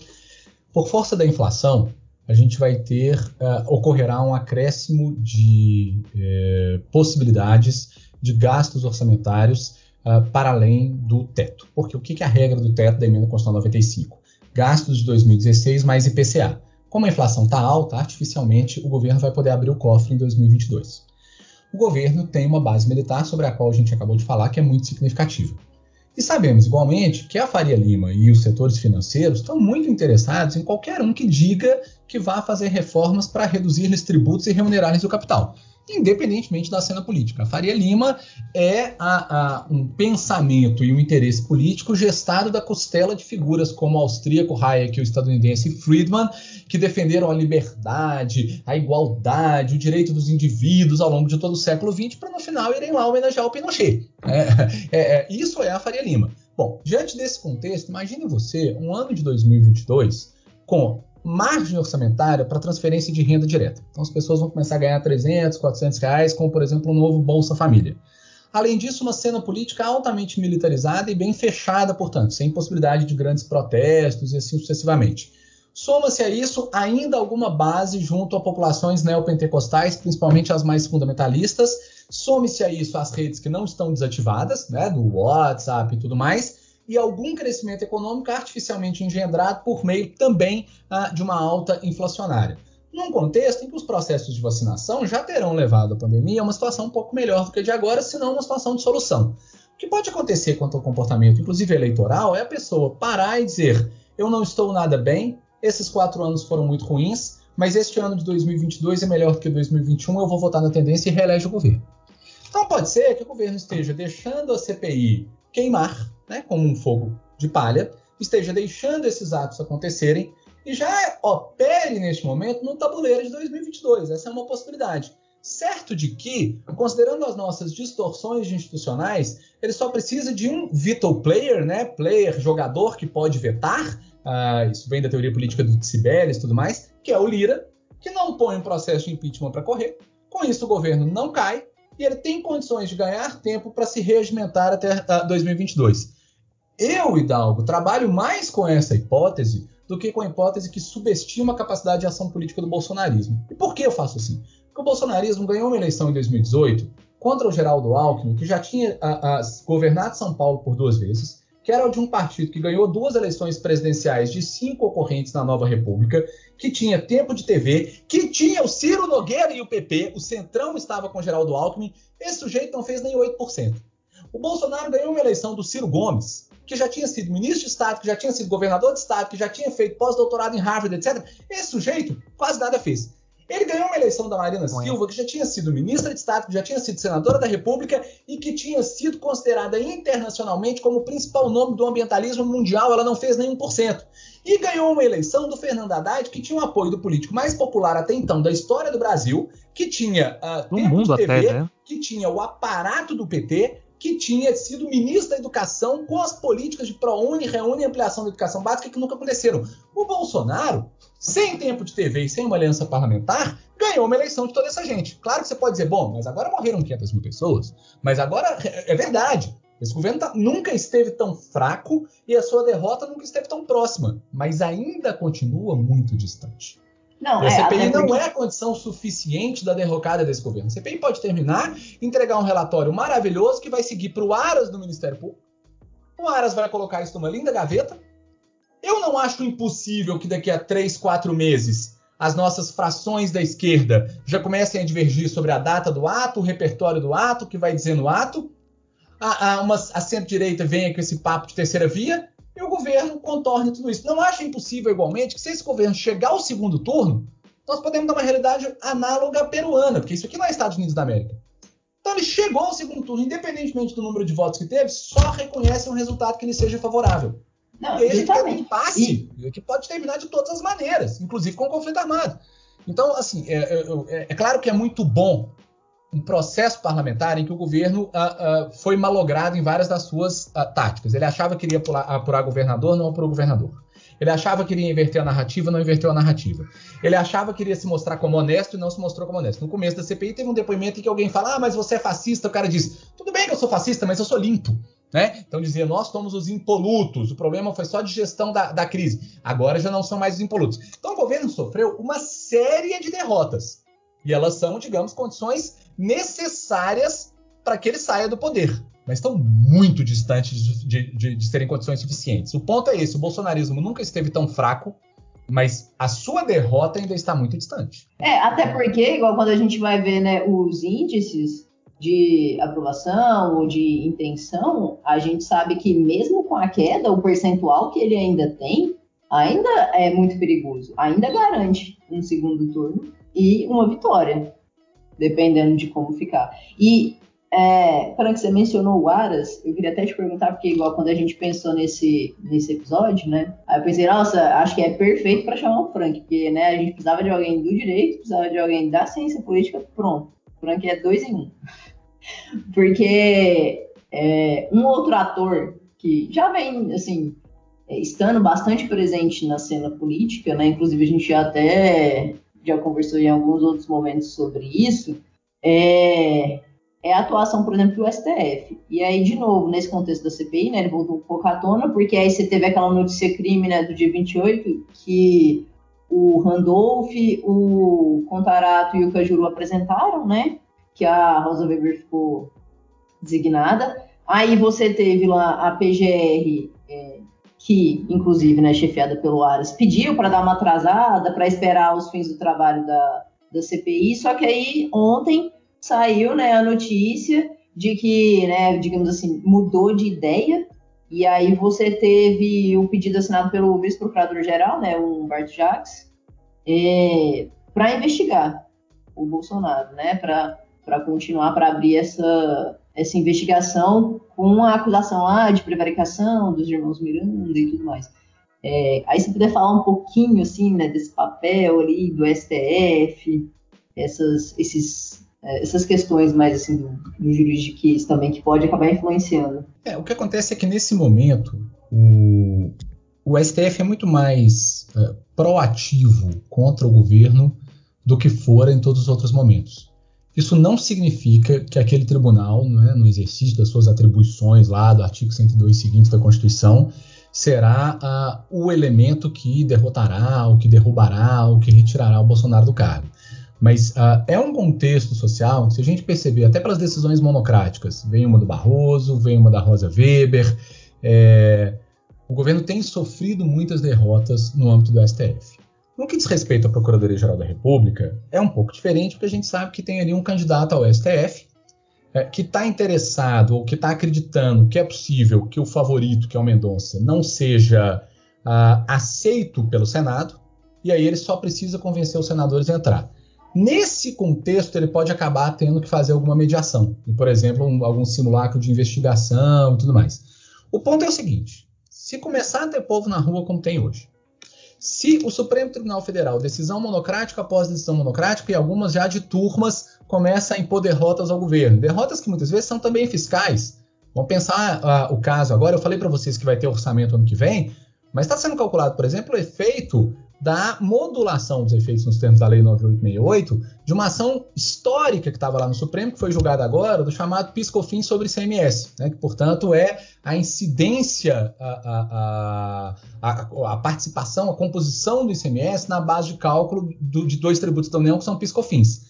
por força da inflação, a gente vai ter, uh, ocorrerá um acréscimo de uh, possibilidades de gastos orçamentários uh, para além do teto. Porque o que é a regra do teto da emenda constitucional 95? Gastos de 2016 mais IPCA. Como a inflação está alta, artificialmente o governo vai poder abrir o cofre em 2022 o governo tem uma base militar sobre a qual a gente acabou de falar que é muito significativa. E sabemos igualmente que a Faria Lima e os setores financeiros estão muito interessados em qualquer um que diga que vá fazer reformas para reduzir-lhes tributos e remunerar-lhes o capital independentemente da cena política. A Faria Lima é a, a, um pensamento e um interesse político gestado da costela de figuras como o austríaco Hayek o estadunidense Friedman, que defenderam a liberdade, a igualdade, o direito dos indivíduos ao longo de todo o século XX, para no final irem lá homenagear o Pinochet. É, é, é, isso é a Faria Lima. Bom, diante desse contexto, imagine você um ano de 2022 com margem orçamentária para transferência de renda direta. Então as pessoas vão começar a ganhar 300, 400 reais com, por exemplo, um novo Bolsa Família. Além disso, uma cena política altamente militarizada e bem fechada, portanto, sem possibilidade de grandes protestos e assim sucessivamente. Soma-se a isso ainda alguma base junto a populações neopentecostais, principalmente as mais fundamentalistas. Some-se a isso as redes que não estão desativadas, né, do WhatsApp e tudo mais e algum crescimento econômico artificialmente engendrado por meio também ah, de uma alta inflacionária. Num contexto em que os processos de vacinação já terão levado a pandemia a uma situação um pouco melhor do que a de agora, se não uma situação de solução. O que pode acontecer quanto ao comportamento, inclusive eleitoral, é a pessoa parar e dizer: eu não estou nada bem, esses quatro anos foram muito ruins, mas este ano de 2022 é melhor do que 2021, eu vou votar na tendência e reelege o governo. Então pode ser que o governo esteja deixando a CPI queimar, né, como um fogo de palha, esteja deixando esses atos acontecerem e já opere neste momento no tabuleiro de 2022. Essa é uma possibilidade. Certo de que, considerando as nossas distorções institucionais, ele só precisa de um veto player, né? Player, jogador que pode vetar. Uh, isso vem da teoria política do Sibelius e tudo mais, que é o Lira, que não põe um processo de impeachment para correr. Com isso, o governo não cai e ele tem condições de ganhar tempo para se regimentar até uh, ah, 2022. Eu, Hidalgo, trabalho mais com essa hipótese do que com a hipótese que subestima a capacidade de ação política do bolsonarismo. E por que eu faço assim? Porque o bolsonarismo ganhou uma eleição em 2018 contra o Geraldo Alckmin, que já tinha a, a, governado São Paulo por duas vezes, que era de um partido que ganhou duas eleições presidenciais de cinco ocorrentes na nova república, que tinha tempo de TV, que tinha o Ciro Nogueira e o PP, o Centrão estava com o Geraldo Alckmin, esse sujeito não fez nem 8%. O Bolsonaro ganhou uma eleição do Ciro Gomes, que já tinha sido ministro de Estado, que já tinha sido governador de Estado, que já tinha feito pós-doutorado em Harvard, etc. Esse sujeito quase nada fez. Ele ganhou uma eleição da Marina Silva, que já tinha sido ministra de Estado, que já tinha sido senadora da República e que tinha sido considerada internacionalmente como o principal nome do ambientalismo mundial. Ela não fez nem 1%. E ganhou uma eleição do Fernando Haddad, que tinha o apoio do político mais popular até então da história do Brasil, que tinha uh, tempo mundo de TV, até, né? que tinha o aparato do PT, que tinha sido ministro da Educação com as políticas de ProUni, Reúne e ampliação da educação básica que nunca aconteceram. O Bolsonaro, sem tempo de TV e sem uma aliança parlamentar, ganhou uma eleição de toda essa gente. Claro que você pode dizer, bom, mas agora morreram 500 mil pessoas, mas agora é, é verdade. Esse governo tá, nunca esteve tão fraco e a sua derrota nunca esteve tão próxima, mas ainda continua muito distante. Não, a é, CPI não é a condição suficiente da derrocada desse governo. A CPI pode terminar, entregar um relatório maravilhoso que vai seguir para o Aras do Ministério Público. O Aras vai colocar isso numa linda gaveta. Eu não acho impossível que daqui a três, quatro meses as nossas frações da esquerda já comecem a divergir sobre a data do ato, o repertório do ato, o que vai dizer no ato. A, a, uma, a centro-direita venha com esse papo de terceira via e o governo contorne tudo isso. Não acha impossível, igualmente, que se esse governo chegar ao segundo turno, nós podemos dar uma realidade análoga peruana, porque isso aqui não é Estados Unidos da América. Então ele chegou ao segundo turno, independentemente do número de votos que teve, só reconhece um resultado que lhe seja favorável. Não, e aí a gente impasse e... que pode terminar de todas as maneiras, inclusive com conflito armado. Então, assim, é, é, é, é claro que é muito bom um processo parlamentar em que o governo uh, uh, foi malogrado em várias das suas uh, táticas. Ele achava que iria apurar, apurar governador, não apurou governador. Ele achava que iria inverter a narrativa, não inverteu a narrativa. Ele achava que iria se mostrar como honesto e não se mostrou como honesto. No começo da CPI teve um depoimento em que alguém fala: Ah, mas você é fascista. O cara diz: Tudo bem que eu sou fascista, mas eu sou limpo. Né? Então dizia, nós somos os impolutos, o problema foi só de gestão da, da crise. Agora já não são mais os impolutos. Então o governo sofreu uma série de derrotas. E elas são, digamos, condições necessárias para que ele saia do poder. Mas estão muito distantes de, de, de, serem condições suficientes. O ponto é esse: o bolsonarismo nunca esteve tão fraco mas a sua derrota ainda está muito distante. É, até porque, igual quando a gente vai ver né, os índices, de aprovação ou de intenção, a gente sabe que mesmo com a queda, o percentual que ele ainda tem ainda é muito perigoso, ainda garante um segundo turno e uma vitória, dependendo de como ficar. E é, você mencionou o Aras, eu queria até te perguntar, porque igual quando a gente pensou nesse, nesse episódio, né? Aí eu pensei, nossa, acho que é perfeito para chamar o Frank, porque né, a gente precisava de alguém do direito, precisava de alguém da ciência política, pronto. Frank é dois em um. Porque é, um outro ator que já vem, assim, é, estando bastante presente na cena política, né? Inclusive a gente já até já conversou em alguns outros momentos sobre isso, é, é a atuação, por exemplo, do STF. E aí, de novo, nesse contexto da CPI, né, ele voltou um pouco à tona, porque aí você teve aquela notícia crime né, do dia 28, que o Randolph, o Contarato e o Cajuru apresentaram, né? que a Rosa Weber ficou designada. Aí você teve lá a PGR, que inclusive, né, chefiada pelo Aras, pediu para dar uma atrasada, para esperar os fins do trabalho da, da CPI, só que aí ontem saiu né, a notícia de que, né, digamos assim, mudou de ideia, e aí você teve o pedido assinado pelo vice-procurador-geral, né, o Humberto Jacques, é, para investigar o Bolsonaro, né, para continuar para abrir essa, essa investigação com a acusação lá de prevaricação dos irmãos Miranda e tudo mais. É, aí se puder falar um pouquinho assim, né, desse papel ali do STF, essas, esses, é, essas questões mais assim do, do juridiquês também que pode acabar influenciando. É, o que acontece é que nesse momento o, o STF é muito mais é, proativo contra o governo do que fora em todos os outros momentos. Isso não significa que aquele tribunal, é, no exercício das suas atribuições lá do artigo 102 seguinte da Constituição, será uh, o elemento que derrotará, o que derrubará, o que retirará o Bolsonaro do cargo. Mas uh, é um contexto social, se a gente perceber, até pelas decisões monocráticas, vem uma do Barroso, vem uma da Rosa Weber, é, o governo tem sofrido muitas derrotas no âmbito do STF. No que diz respeito à Procuradoria-Geral da República, é um pouco diferente, porque a gente sabe que tem ali um candidato ao STF é, que está interessado ou que está acreditando que é possível que o favorito, que é o Mendonça, não seja ah, aceito pelo Senado, e aí ele só precisa convencer os senadores a entrar. Nesse contexto, ele pode acabar tendo que fazer alguma mediação, e, por exemplo, um, algum simulacro de investigação e tudo mais. O ponto é o seguinte: se começar a ter povo na rua como tem hoje, se o Supremo Tribunal Federal, decisão monocrática após decisão monocrática, e algumas já de turmas, começa a impor derrotas ao governo. Derrotas que muitas vezes são também fiscais. Vamos pensar uh, o caso agora. Eu falei para vocês que vai ter orçamento ano que vem, mas está sendo calculado, por exemplo, o efeito da modulação dos efeitos nos termos da Lei 9868, de uma ação histórica que estava lá no Supremo, que foi julgada agora, do chamado PiscoFins sobre ICMS, né, que, portanto, é a incidência, a, a, a, a, participação, a composição do ICMS na base de cálculo do, de dois tributos da União, que são PiscoFins.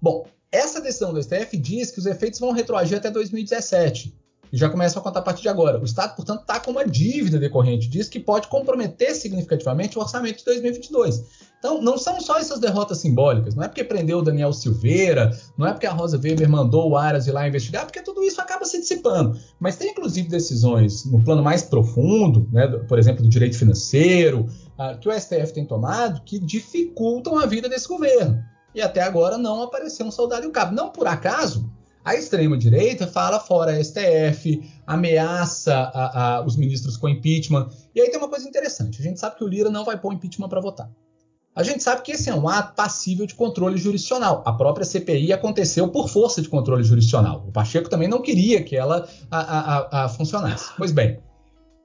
Bom, essa decisão do STF diz que os efeitos vão retroagir até 2017 e já começa a contar a partir de agora. O Estado, portanto, está com uma dívida decorrente disso que pode comprometer significativamente o orçamento de 2022. Então, não são só essas derrotas simbólicas. Não é porque prendeu o Daniel Silveira, não é porque a Rosa Weber mandou o Aras ir lá investigar, porque tudo isso acaba se dissipando. Mas tem, inclusive, decisões no plano mais profundo, né, por exemplo, do direito financeiro, uh, que o STF tem tomado, que dificultam a vida desse governo. E até agora não apareceu um soldado e cabo. Não por acaso, a extrema-direita fala fora STF, ameaça a, a, os ministros com impeachment. E aí tem uma coisa interessante: a gente sabe que o Lira não vai pôr impeachment para votar. A gente sabe que esse é um ato passível de controle jurisdicional. A própria CPI aconteceu por força de controle jurisdicional. O Pacheco também não queria que ela a, funcionasse. Pois bem,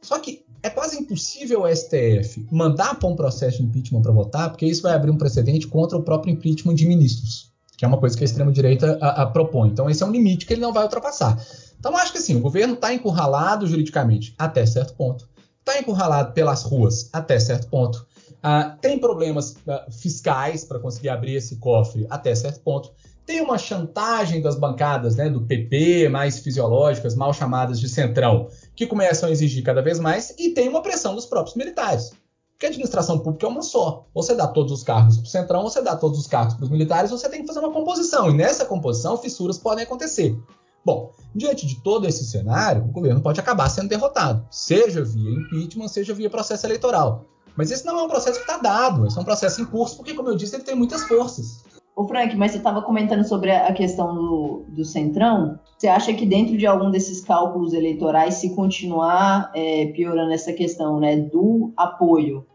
só que é quase impossível o STF mandar para um processo de impeachment para votar, porque isso vai abrir um precedente contra o próprio impeachment de ministros, que é uma coisa que a extrema-direita propõe. Então, esse é um limite que ele não vai ultrapassar. Então, acho que assim, o governo está encurralado juridicamente até certo ponto, está encurralado pelas ruas até certo ponto, Uh, tem problemas uh, fiscais para conseguir abrir esse cofre até certo ponto. Tem uma chantagem das bancadas né, do PP, mais fisiológicas, mal chamadas de centrão, que começam a exigir cada vez mais, e tem uma pressão dos próprios militares. Porque a administração pública é uma só. Você dá todos os cargos para o centrão, você dá todos os cargos para os militares, você tem que fazer uma composição. E nessa composição, fissuras podem acontecer. Bom, diante de todo esse cenário, o governo pode acabar sendo derrotado, seja via impeachment, seja via processo eleitoral. Mas esse não é um processo que está dado, esse é um processo em curso, porque, como eu disse, ele tem muitas forças. Ô Frank, mas você estava comentando sobre a questão do, do Centrão. Você acha que dentro de algum desses cálculos eleitorais, se continuar é, piorando essa questão né, do apoio,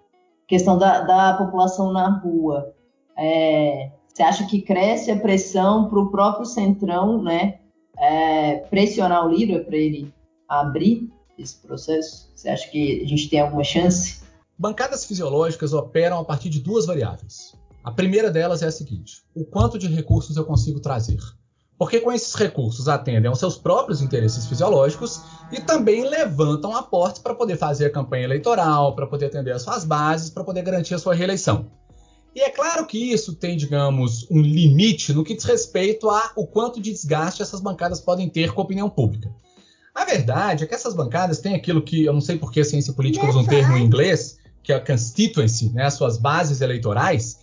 questão da, da população na rua, é, você acha que cresce a pressão para o próprio Centrão né, é, pressionar o Lira para ele abrir esse processo? Você acha que a gente tem alguma chance? Bancadas fisiológicas operam a partir de duas variáveis. A primeira delas é a seguinte: o quanto de recursos eu consigo trazer? Porque com esses recursos atendem aos seus próprios interesses fisiológicos e também levantam aportes para poder fazer a campanha eleitoral, para poder atender as suas bases, para poder garantir a sua reeleição. E é claro que isso tem, digamos, um limite no que diz respeito a o quanto de desgaste essas bancadas podem ter com a opinião pública. A verdade é que essas bancadas têm aquilo que eu não sei por que a ciência política usa um termo em inglês, que é a constituency, né, as suas bases eleitorais,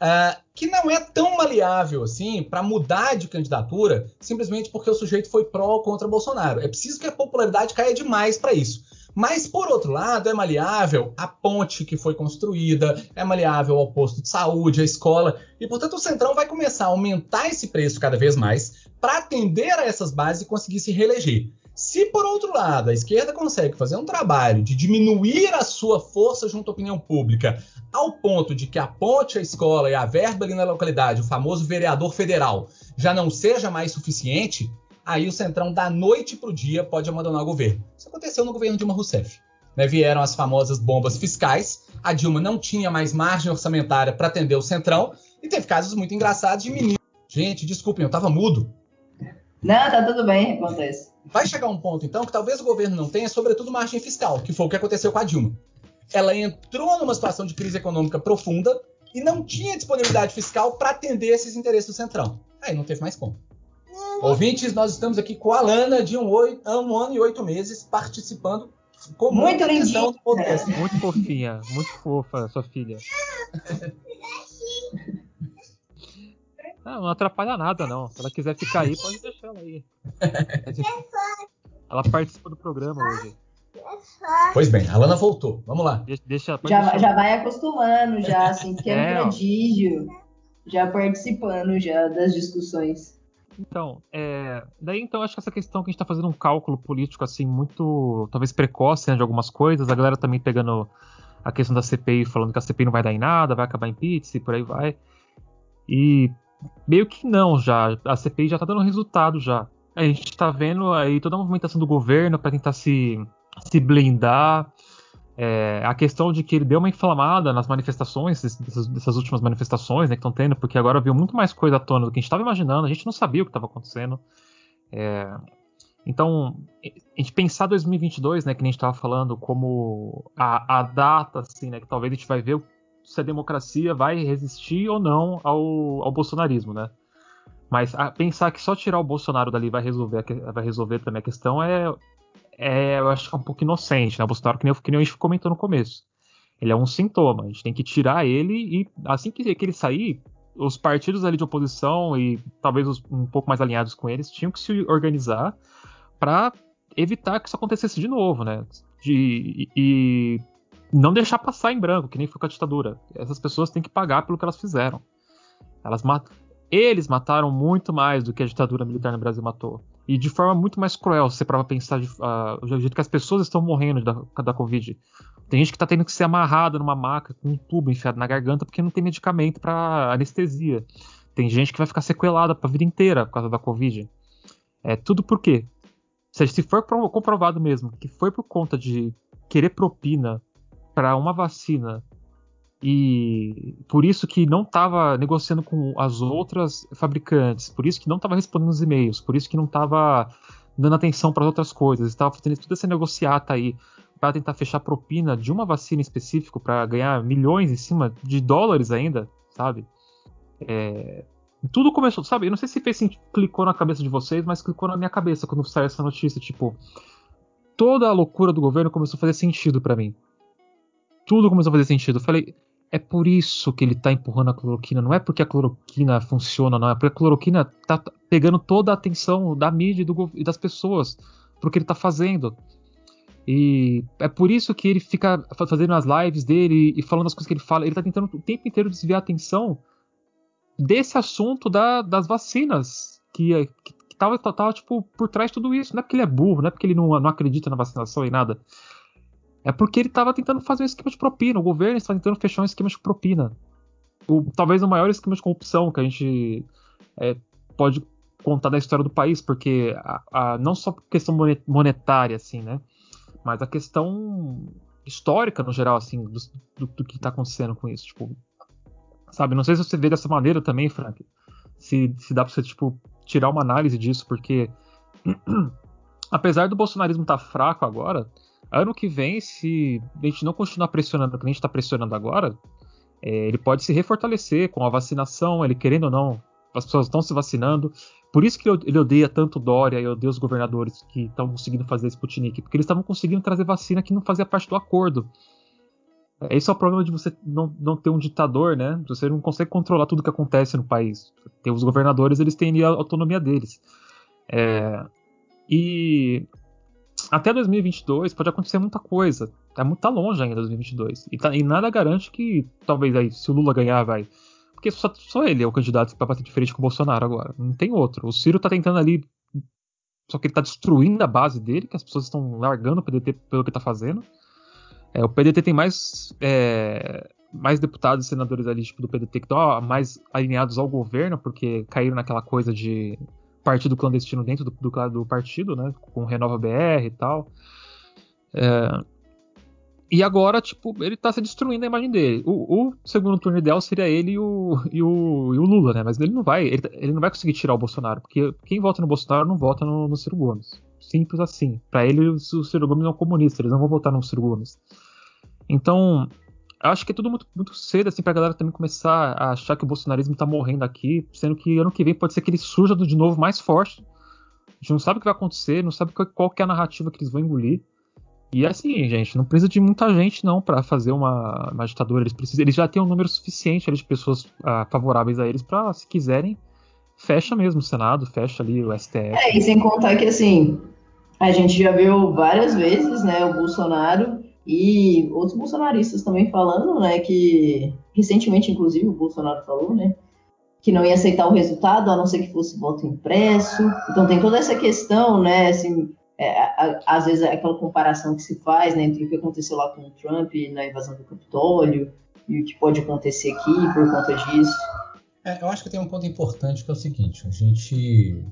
uh, que não é tão maleável assim para mudar de candidatura simplesmente porque o sujeito foi pró ou contra Bolsonaro. É preciso que a popularidade caia demais para isso. Mas, por outro lado, é maleável a ponte que foi construída, é maleável ao posto de saúde, a escola, e, portanto, o Centrão vai começar a aumentar esse preço cada vez mais para atender a essas bases e conseguir se reeleger. Se, por outro lado, a esquerda consegue fazer um trabalho de diminuir a sua força junto à opinião pública, ao ponto de que a ponte, a escola e a verba ali na localidade, o famoso vereador federal, já não seja mais suficiente, aí o Centrão, da noite para o dia, pode abandonar o governo. Isso aconteceu no governo Dilma Rousseff. Né, vieram as famosas bombas fiscais, a Dilma não tinha mais margem orçamentária para atender o Centrão, e teve casos muito engraçados de meninos. Gente, desculpem, eu estava mudo. Não, tá tudo bem, acontece. Vai chegar um ponto, então, que talvez o governo não tenha, sobretudo, margem fiscal, que foi o que aconteceu com a Dilma. Ela entrou numa situação de crise econômica profunda e não tinha disponibilidade fiscal para atender esses interesses do Centrão. Aí não teve mais como. Ouvintes, nós estamos aqui com a Lana, de um, oito, um ano e oito meses, participando com muito muita atenção do podcast. Muito fofinha, muito fofa, sua filha. Não, não atrapalha nada, não. Se ela quiser ficar aí, pode deixar ela aí. Ela participa do programa hoje. Pois bem, a Lana voltou. Vamos lá. Deixa, já, já vai acostumando, já, assim, que é um prodígio. Já participando já das discussões. Então, é, daí então acho que essa questão que a gente está fazendo um cálculo político assim muito, talvez precoce né, de algumas coisas, a galera também pegando a questão da CPI, falando que a CPI não vai dar em nada, vai acabar em pizza e por aí vai. E meio que não já. A CPI já tá dando resultado já. A gente tá vendo aí toda a movimentação do governo para tentar se, se blindar. É, a questão de que ele deu uma inflamada nas manifestações, dessas, dessas últimas manifestações né, que estão tendo, porque agora viu muito mais coisa à tona do que a gente estava imaginando, a gente não sabia o que estava acontecendo. É, então, a gente pensar 2022, né, que a gente estava falando, como a, a data, assim, né, que talvez a gente vai ver se a democracia vai resistir ou não ao, ao bolsonarismo, né? Mas pensar que só tirar o Bolsonaro dali vai resolver, vai resolver também a questão é, é eu acho que é um pouco inocente, né? O Bolsonaro, que nem, que nem a gente comentou no começo. Ele é um sintoma. A gente tem que tirar ele e assim que, que ele sair, os partidos ali de oposição e talvez os um pouco mais alinhados com eles tinham que se organizar para evitar que isso acontecesse de novo, né? De, e, não deixar passar em branco, que nem foi com a ditadura. Essas pessoas têm que pagar pelo que elas fizeram. Elas mat... Eles mataram muito mais do que a ditadura militar no Brasil matou. E de forma muito mais cruel, se você para pensar uh, o jeito que as pessoas estão morrendo da, da Covid. Tem gente que tá tendo que ser amarrada numa maca com um tubo enfiado na garganta porque não tem medicamento para anestesia. Tem gente que vai ficar sequelada pra vida inteira por causa da Covid. É tudo por quê? Se for comprovado mesmo que foi por conta de querer propina para uma vacina e por isso que não estava negociando com as outras fabricantes, por isso que não estava respondendo os e-mails, por isso que não estava dando atenção para outras coisas, estava fazendo toda essa negociata aí para tentar fechar propina de uma vacina específica para ganhar milhões em cima de dólares ainda, sabe? É, tudo começou, sabe? Eu não sei se fez assim, clicou na cabeça de vocês, mas clicou na minha cabeça quando saiu essa notícia, tipo, toda a loucura do governo começou a fazer sentido para mim. Tudo começou a fazer sentido. Eu falei, é por isso que ele tá empurrando a cloroquina. Não é porque a cloroquina funciona, não. É porque a cloroquina tá pegando toda a atenção da mídia e, do, e das pessoas pro que ele tá fazendo. E é por isso que ele fica fazendo as lives dele e falando as coisas que ele fala. Ele tá tentando o tempo inteiro desviar a atenção desse assunto da, das vacinas. Que, que, que tava, tava, tipo, por trás de tudo isso. Não é porque ele é burro, não é porque ele não, não acredita na vacinação e nada. É porque ele estava tentando fazer um esquema de propina. O governo estava tentando fechar um esquema de propina. O, talvez o maior esquema de corrupção que a gente é, pode contar da história do país, porque a, a, não só por questão monetária, assim, né? Mas a questão histórica, no geral, assim, do, do, do que está acontecendo com isso. Tipo, sabe? Não sei se você vê dessa maneira também, Frank. Se, se dá para você, tipo, tirar uma análise disso, porque apesar do bolsonarismo estar tá fraco agora, Ano que vem, se a gente não continuar pressionando o que a gente está pressionando agora, é, ele pode se refortalecer com a vacinação, ele querendo ou não, as pessoas estão se vacinando. Por isso que ele odeia tanto Dória e odeia os governadores que estão conseguindo fazer Sputnik, porque eles estavam conseguindo trazer vacina que não fazia parte do acordo. Esse é o problema de você não, não ter um ditador, né? Você não consegue controlar tudo que acontece no país. Tem os governadores, eles têm a autonomia deles. É, e até 2022 pode acontecer muita coisa. Tá tá longe ainda 2022. E, tá, e nada garante que talvez aí, se o Lula ganhar, vai. Porque só, só ele é o candidato para bater de frente com o Bolsonaro agora. Não tem outro. O Ciro tá tentando ali. Só que ele tá destruindo a base dele, que as pessoas estão largando o PDT pelo que tá fazendo. É, o PDT tem mais, é, mais deputados e senadores ali, tipo, do PDT que estão mais alinhados ao governo, porque caíram naquela coisa de partido clandestino dentro do, do, do partido, né? Com Renova BR e tal. É, e agora, tipo, ele tá se destruindo a imagem dele. O, o segundo turno ideal seria ele e o, e o, e o, Lula, né? Mas ele não vai, ele, ele, não vai conseguir tirar o Bolsonaro, porque quem vota no Bolsonaro não vota no, no Ciro Gomes. Simples assim. Para ele, o Ciro Gomes é um comunista, eles não vão votar no Ciro Gomes. Então, acho que é tudo muito, muito cedo, assim, pra galera também começar a achar que o bolsonarismo tá morrendo aqui, sendo que ano que vem pode ser que ele surja de novo mais forte. A gente não sabe o que vai acontecer, não sabe qual, é a narrativa que eles vão engolir. E é assim, gente, não precisa de muita gente não para fazer uma, uma, ditadura. Eles precisam, eles já têm um número suficiente ali, de pessoas uh, favoráveis a eles para, se quiserem, fecha mesmo o Senado, fecha ali o STF. É, e sem contar que assim, a gente já viu várias vezes, né, o Bolsonaro e outros bolsonaristas também falando, né, que recentemente, inclusive, o Bolsonaro falou, né, que não ia aceitar o resultado, a não ser que fosse voto impresso. Então tem toda essa questão, né, assim, é, a, às vezes é aquela comparação que se faz, né, entre o que aconteceu lá com o Trump na invasão do Capitólio e o que pode acontecer aqui por conta disso. É, eu acho que tem um ponto importante que é o seguinte, a gente,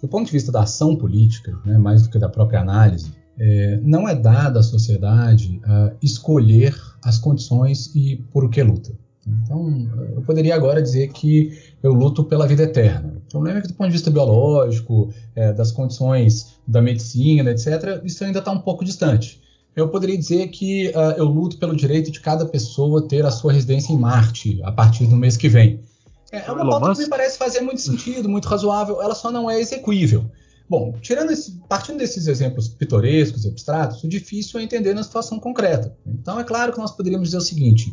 do ponto de vista da ação política, né, mais do que da própria análise, é, não é dada à sociedade a escolher as condições e por o que luta. Então, eu poderia agora dizer que eu luto pela vida eterna. O problema é que, do ponto de vista biológico, é, das condições da medicina, etc., isso ainda está um pouco distante. Eu poderia dizer que uh, eu luto pelo direito de cada pessoa ter a sua residência em Marte a partir do mês que vem. É, é uma pauta que me parece fazer muito sentido, muito razoável, ela só não é execuível. Bom, tirando esse, partindo desses exemplos pitorescos e abstratos, o difícil é entender na situação concreta. Então, é claro que nós poderíamos dizer o seguinte: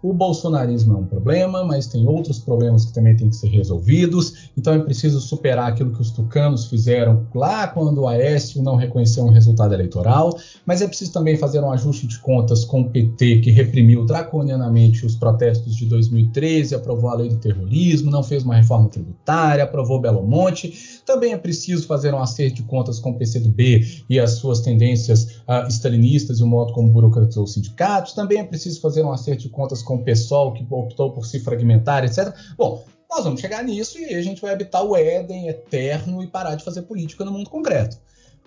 o bolsonarismo é um problema, mas tem outros problemas que também têm que ser resolvidos. Então é preciso superar aquilo que os tucanos fizeram lá quando o Aécio não reconheceu um resultado eleitoral. Mas é preciso também fazer um ajuste de contas com o PT, que reprimiu draconianamente os protestos de 2013, aprovou a lei do terrorismo, não fez uma reforma tributária, aprovou Belo Monte. Também é preciso fazer um acerto de contas com o PCdoB e as suas tendências uh, stalinistas e o modo como burocratizou os sindicatos. Também é preciso fazer um acerto de contas com o pessoal que optou por se fragmentar, etc. Bom, nós vamos chegar nisso e a gente vai habitar o Éden eterno e parar de fazer política no mundo concreto.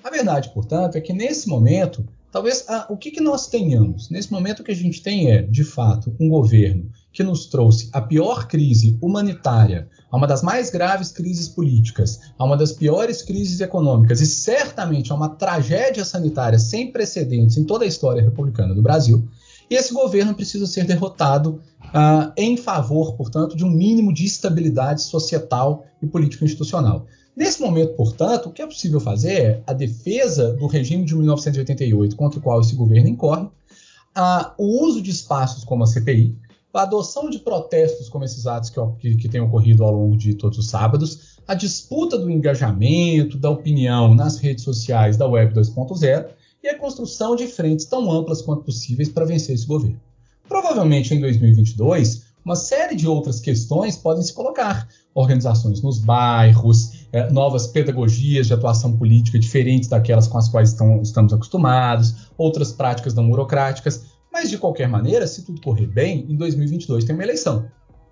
A verdade, portanto, é que nesse momento, talvez ah, o que, que nós tenhamos? Nesse momento, o que a gente tem é, de fato, um governo que nos trouxe a pior crise humanitária, a uma das mais graves crises políticas, a uma das piores crises econômicas e certamente a uma tragédia sanitária sem precedentes em toda a história republicana do Brasil. E esse governo precisa ser derrotado uh, em favor, portanto, de um mínimo de estabilidade societal e político-institucional. Nesse momento, portanto, o que é possível fazer é a defesa do regime de 1988 contra o qual esse governo incorre, uh, o uso de espaços como a CPI, a adoção de protestos como esses atos que, que, que têm ocorrido ao longo de todos os sábados, a disputa do engajamento, da opinião nas redes sociais da Web 2.0 e a construção de frentes tão amplas quanto possíveis para vencer esse governo. Provavelmente em 2022, uma série de outras questões podem se colocar. Organizações nos bairros, é, novas pedagogias de atuação política diferentes daquelas com as quais estão, estamos acostumados, outras práticas não burocráticas. Mas, de qualquer maneira, se tudo correr bem, em 2022 tem uma eleição.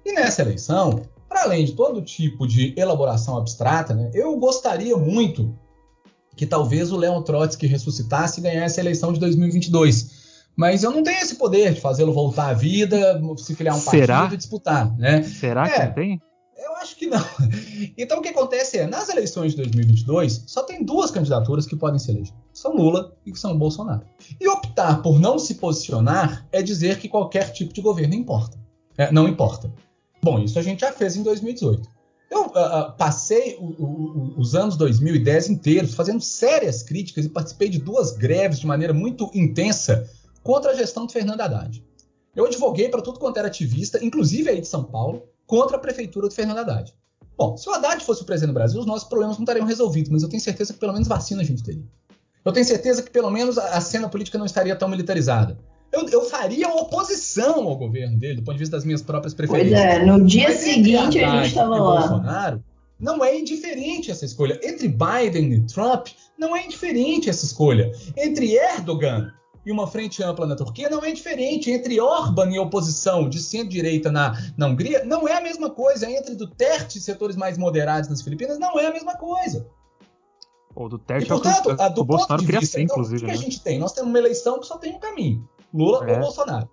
E nessa eleição, para além de todo tipo de elaboração abstrata, né, eu gostaria muito que talvez o Leon Trotsky ressuscitasse e ganhasse a eleição de 2022. Mas eu não tenho esse poder de fazê-lo voltar à vida, se criar um Será? partido e disputar, né? Será é, que não tem? Eu acho que não. Então o que acontece é, nas eleições de 2022, só tem duas candidaturas que podem se eleger. São Lula e são Bolsonaro. E optar por não se posicionar é dizer que qualquer tipo de governo importa. É, não importa. Bom, isso a gente já fez em 2018. Eu uh, passei o, o, os anos 2010 inteiros fazendo sérias críticas e participei de duas greves de maneira muito intensa contra a gestão de Fernando Haddad. Eu advoguei para tudo quanto era ativista, inclusive aí de São Paulo, contra a prefeitura de Fernando Haddad. Bom, se o Haddad fosse o presidente do Brasil, os nossos problemas não estariam resolvidos, mas eu tenho certeza que pelo menos vacina a gente teria. Eu tenho certeza que pelo menos a cena política não estaria tão militarizada. Eu, eu, faria oposição ao governo dele, do ponto de vista das minhas próprias preferências. Pois é, no dia Mas seguinte a gente estava lá. Bolsonaro, não é indiferente essa escolha. Entre Biden e Trump, não é indiferente essa escolha. Entre Erdogan e uma frente ampla na Turquia, não é diferente. Entre Orban e oposição de centro-direita na, na Hungria, não é a mesma coisa. Entre Duterte e setores mais moderados nas Filipinas, não é a mesma coisa. O Duterte e, portanto, é o, do Bolsonaro queria ser, então, inclusive. O que né? a gente tem? Nós temos uma eleição que só tem um caminho. Lula é. ou Bolsonaro.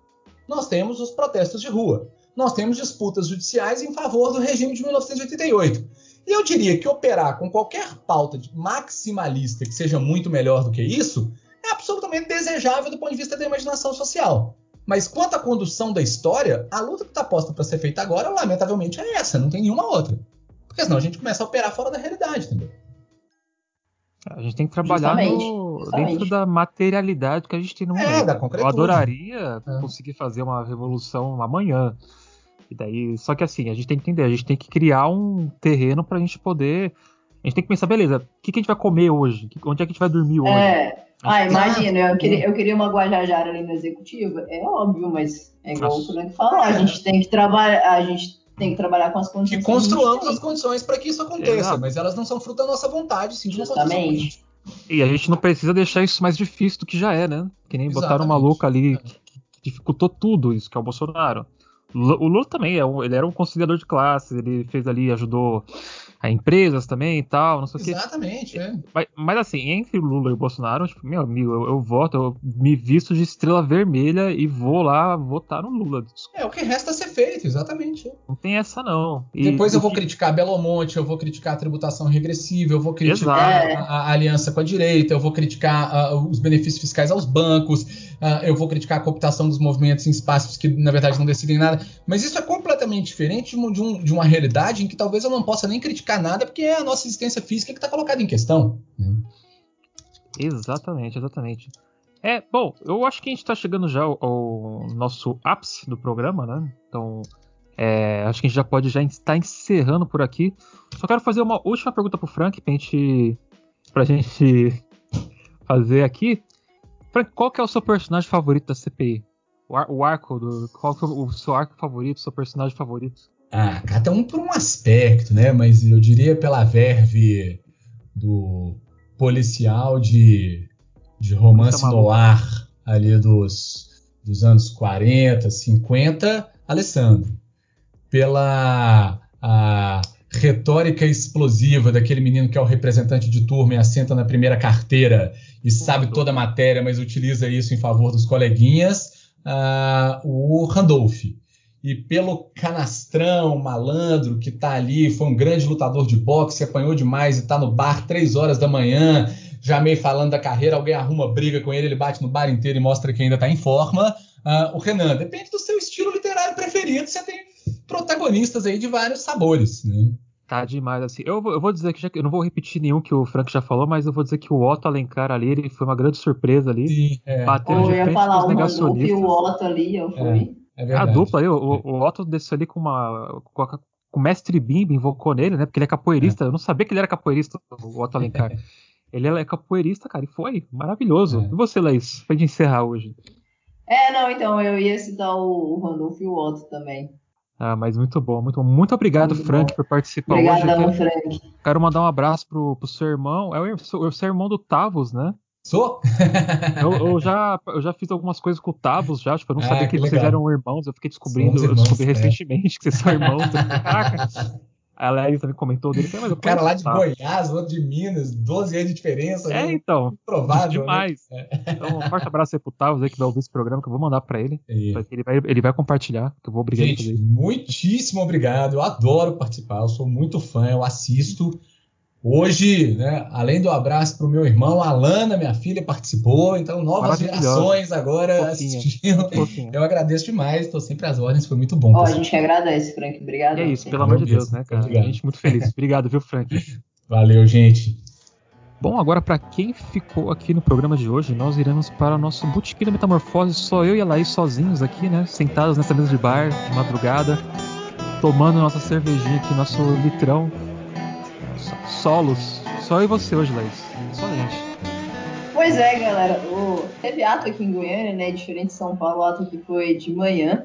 Nós temos os protestos de rua. Nós temos disputas judiciais em favor do regime de 1988. E eu diria que operar com qualquer pauta maximalista que seja muito melhor do que isso é absolutamente desejável do ponto de vista da imaginação social. Mas quanto à condução da história, a luta que está posta para ser feita agora, lamentavelmente, é essa, não tem nenhuma outra. Porque senão a gente começa a operar fora da realidade também. A gente tem que trabalhar no, dentro da materialidade que a gente tem no é, momento. Da Eu adoraria é. conseguir fazer uma revolução amanhã. E daí, só que assim, a gente tem que entender, a gente tem que criar um terreno para a gente poder. A gente tem que pensar, beleza, o que, que a gente vai comer hoje? Onde é que a gente vai dormir hoje? É. Ah, imagina, eu queria, eu queria uma Guajajara ali na executiva. É óbvio, mas é igual o Frank falou, a gente tem que trabalhar, a gente tem que trabalhar com as condições. E construamos as condições para que isso aconteça, Exato. mas elas não são fruto da nossa vontade, sim, de Justamente. E a gente não precisa deixar isso mais difícil do que já é, né? Que nem Exatamente. botaram uma louca ali é. que, que dificultou tudo isso, que é o Bolsonaro. O Lula também, é ele era um conciliador de classes, ele fez ali, ajudou a empresas também e tal, não sei Exatamente, o quê. é. Mas, mas, assim, entre o Lula e o Bolsonaro, tipo, meu amigo, eu, eu, voto, eu me visto de estrela vermelha e vou lá votar no Lula. É, o que resta a ser feito, exatamente. Não tem essa não. E, Depois eu vou que... criticar Belo Monte, eu vou criticar a tributação regressiva, eu vou criticar a, a, aliança com a direita, eu vou criticar uh, os benefícios fiscais aos bancos, uh, eu vou criticar a cooptação dos movimentos em espaços que, na verdade, não decidem nada. Mas isso é completamente diferente de, um, de uma realidade em que talvez eu não possa nem criticar nada, porque é a nossa existência física que está colocada em questão. Né? Exatamente, exatamente. É, bom, eu acho que a gente está chegando já ao, ao, nosso ápice do programa, né? Então, é, acho que a gente já pode já estar encerrando por aqui. Só quero fazer uma última pergunta pro Frank pra gente, pra gente fazer aqui. Frank, qual que é o seu personagem favorito da CPI? O, ar, o arco do. Qual que é o seu arco favorito, seu personagem favorito? Ah, cada um por um aspecto, né? Mas eu diria pela verve do policial de, de romance no ar ali dos, dos anos 40, 50, Alessandro. Pela a retórica explosiva daquele menino que é o representante de turma e assenta na primeira carteira e sabe toda a matéria, mas utiliza isso em favor dos coleguinhas, uh, o Randolph. E pelo canastrão, malandro, que tá ali, foi um grande lutador de boxe, apanhou demais e tá no bar três horas da manhã, já meio falando da carreira, alguém arruma briga com ele, ele bate no bar inteiro e mostra que ainda tá em forma. Uh, o Renan, depende do seu estilo literário preferido, você tem protagonistas aí de vários sabores, né? Tá demais, assim. Eu, eu vou dizer que já, eu não vou repetir nenhum que o Frank já falou, mas eu vou dizer que o Otto Alencar ali, ele foi uma grande surpresa ali. Sim, é. Bateu de frente falar, com os negacionistas. O Otto ali, eu fui. É, é a dupla aí, o, o, Otto desceu ali com uma. Com, a, com o mestre Bimbi invocou nele, né? Porque ele é capoeirista. É. Eu não sabia que ele era capoeirista, o Otto Alencar. ele é capoeirista, cara, e foi maravilhoso. É. E você, Laís, pra gente encerrar hoje? É, não, então, eu ia citar o, o Randolph e o Otto também. Ah, mas muito bom, muito bom. Muito obrigado, muito Frank, bom. por participar Obrigadão, hoje. Frank. Quero mandar um abraço pro, pro seu irmão. É o, o seu irmão do Tavos, né? Sou? eu, eu, já, eu já fiz algumas coisas com o Tavos já, tipo, eu não ah, sabia que, que vocês eram irmãos, eu fiquei descobrindo, irmãos, eu descobri é. recentemente que vocês são irmãos. Caraca. A Larry também comentou dele. Mas o cara lá de Goiás, outro de Minas, 12 anos de diferença. É, né? então. Provável. Né? Demais. Né? Então, um forte abraço aí pro Tavos aí que vai ouvir esse programa, que eu vou mandar pra ele. Ele vai, ele vai compartilhar, que eu vou obrigar Gente, ele muitíssimo obrigado. Eu adoro participar, eu sou muito fã, eu assisto. Hoje, né, além do abraço para o meu irmão, a Alana, minha filha, participou, então novas gerações agora assistindo. Eu agradeço demais, estou sempre às ordens, foi muito bom. Oh, a gente agradece, Frank, obrigado. E é isso, pelo amor de Deus, né, cara? Obrigado. A gente muito feliz. Obrigado, viu, Frank? Valeu, gente. Bom, agora para quem ficou aqui no programa de hoje, nós iremos para o nosso Botequim da Metamorfose, só eu e a Laís sozinhos aqui, né, sentados nessa mesa de bar, de madrugada, tomando nossa cervejinha aqui, nosso litrão solos. Só eu e você hoje, Laís. Só a gente. Pois é, galera. O... Teve ato aqui em Goiânia, né? Diferente de São Paulo, o ato aqui foi de manhã.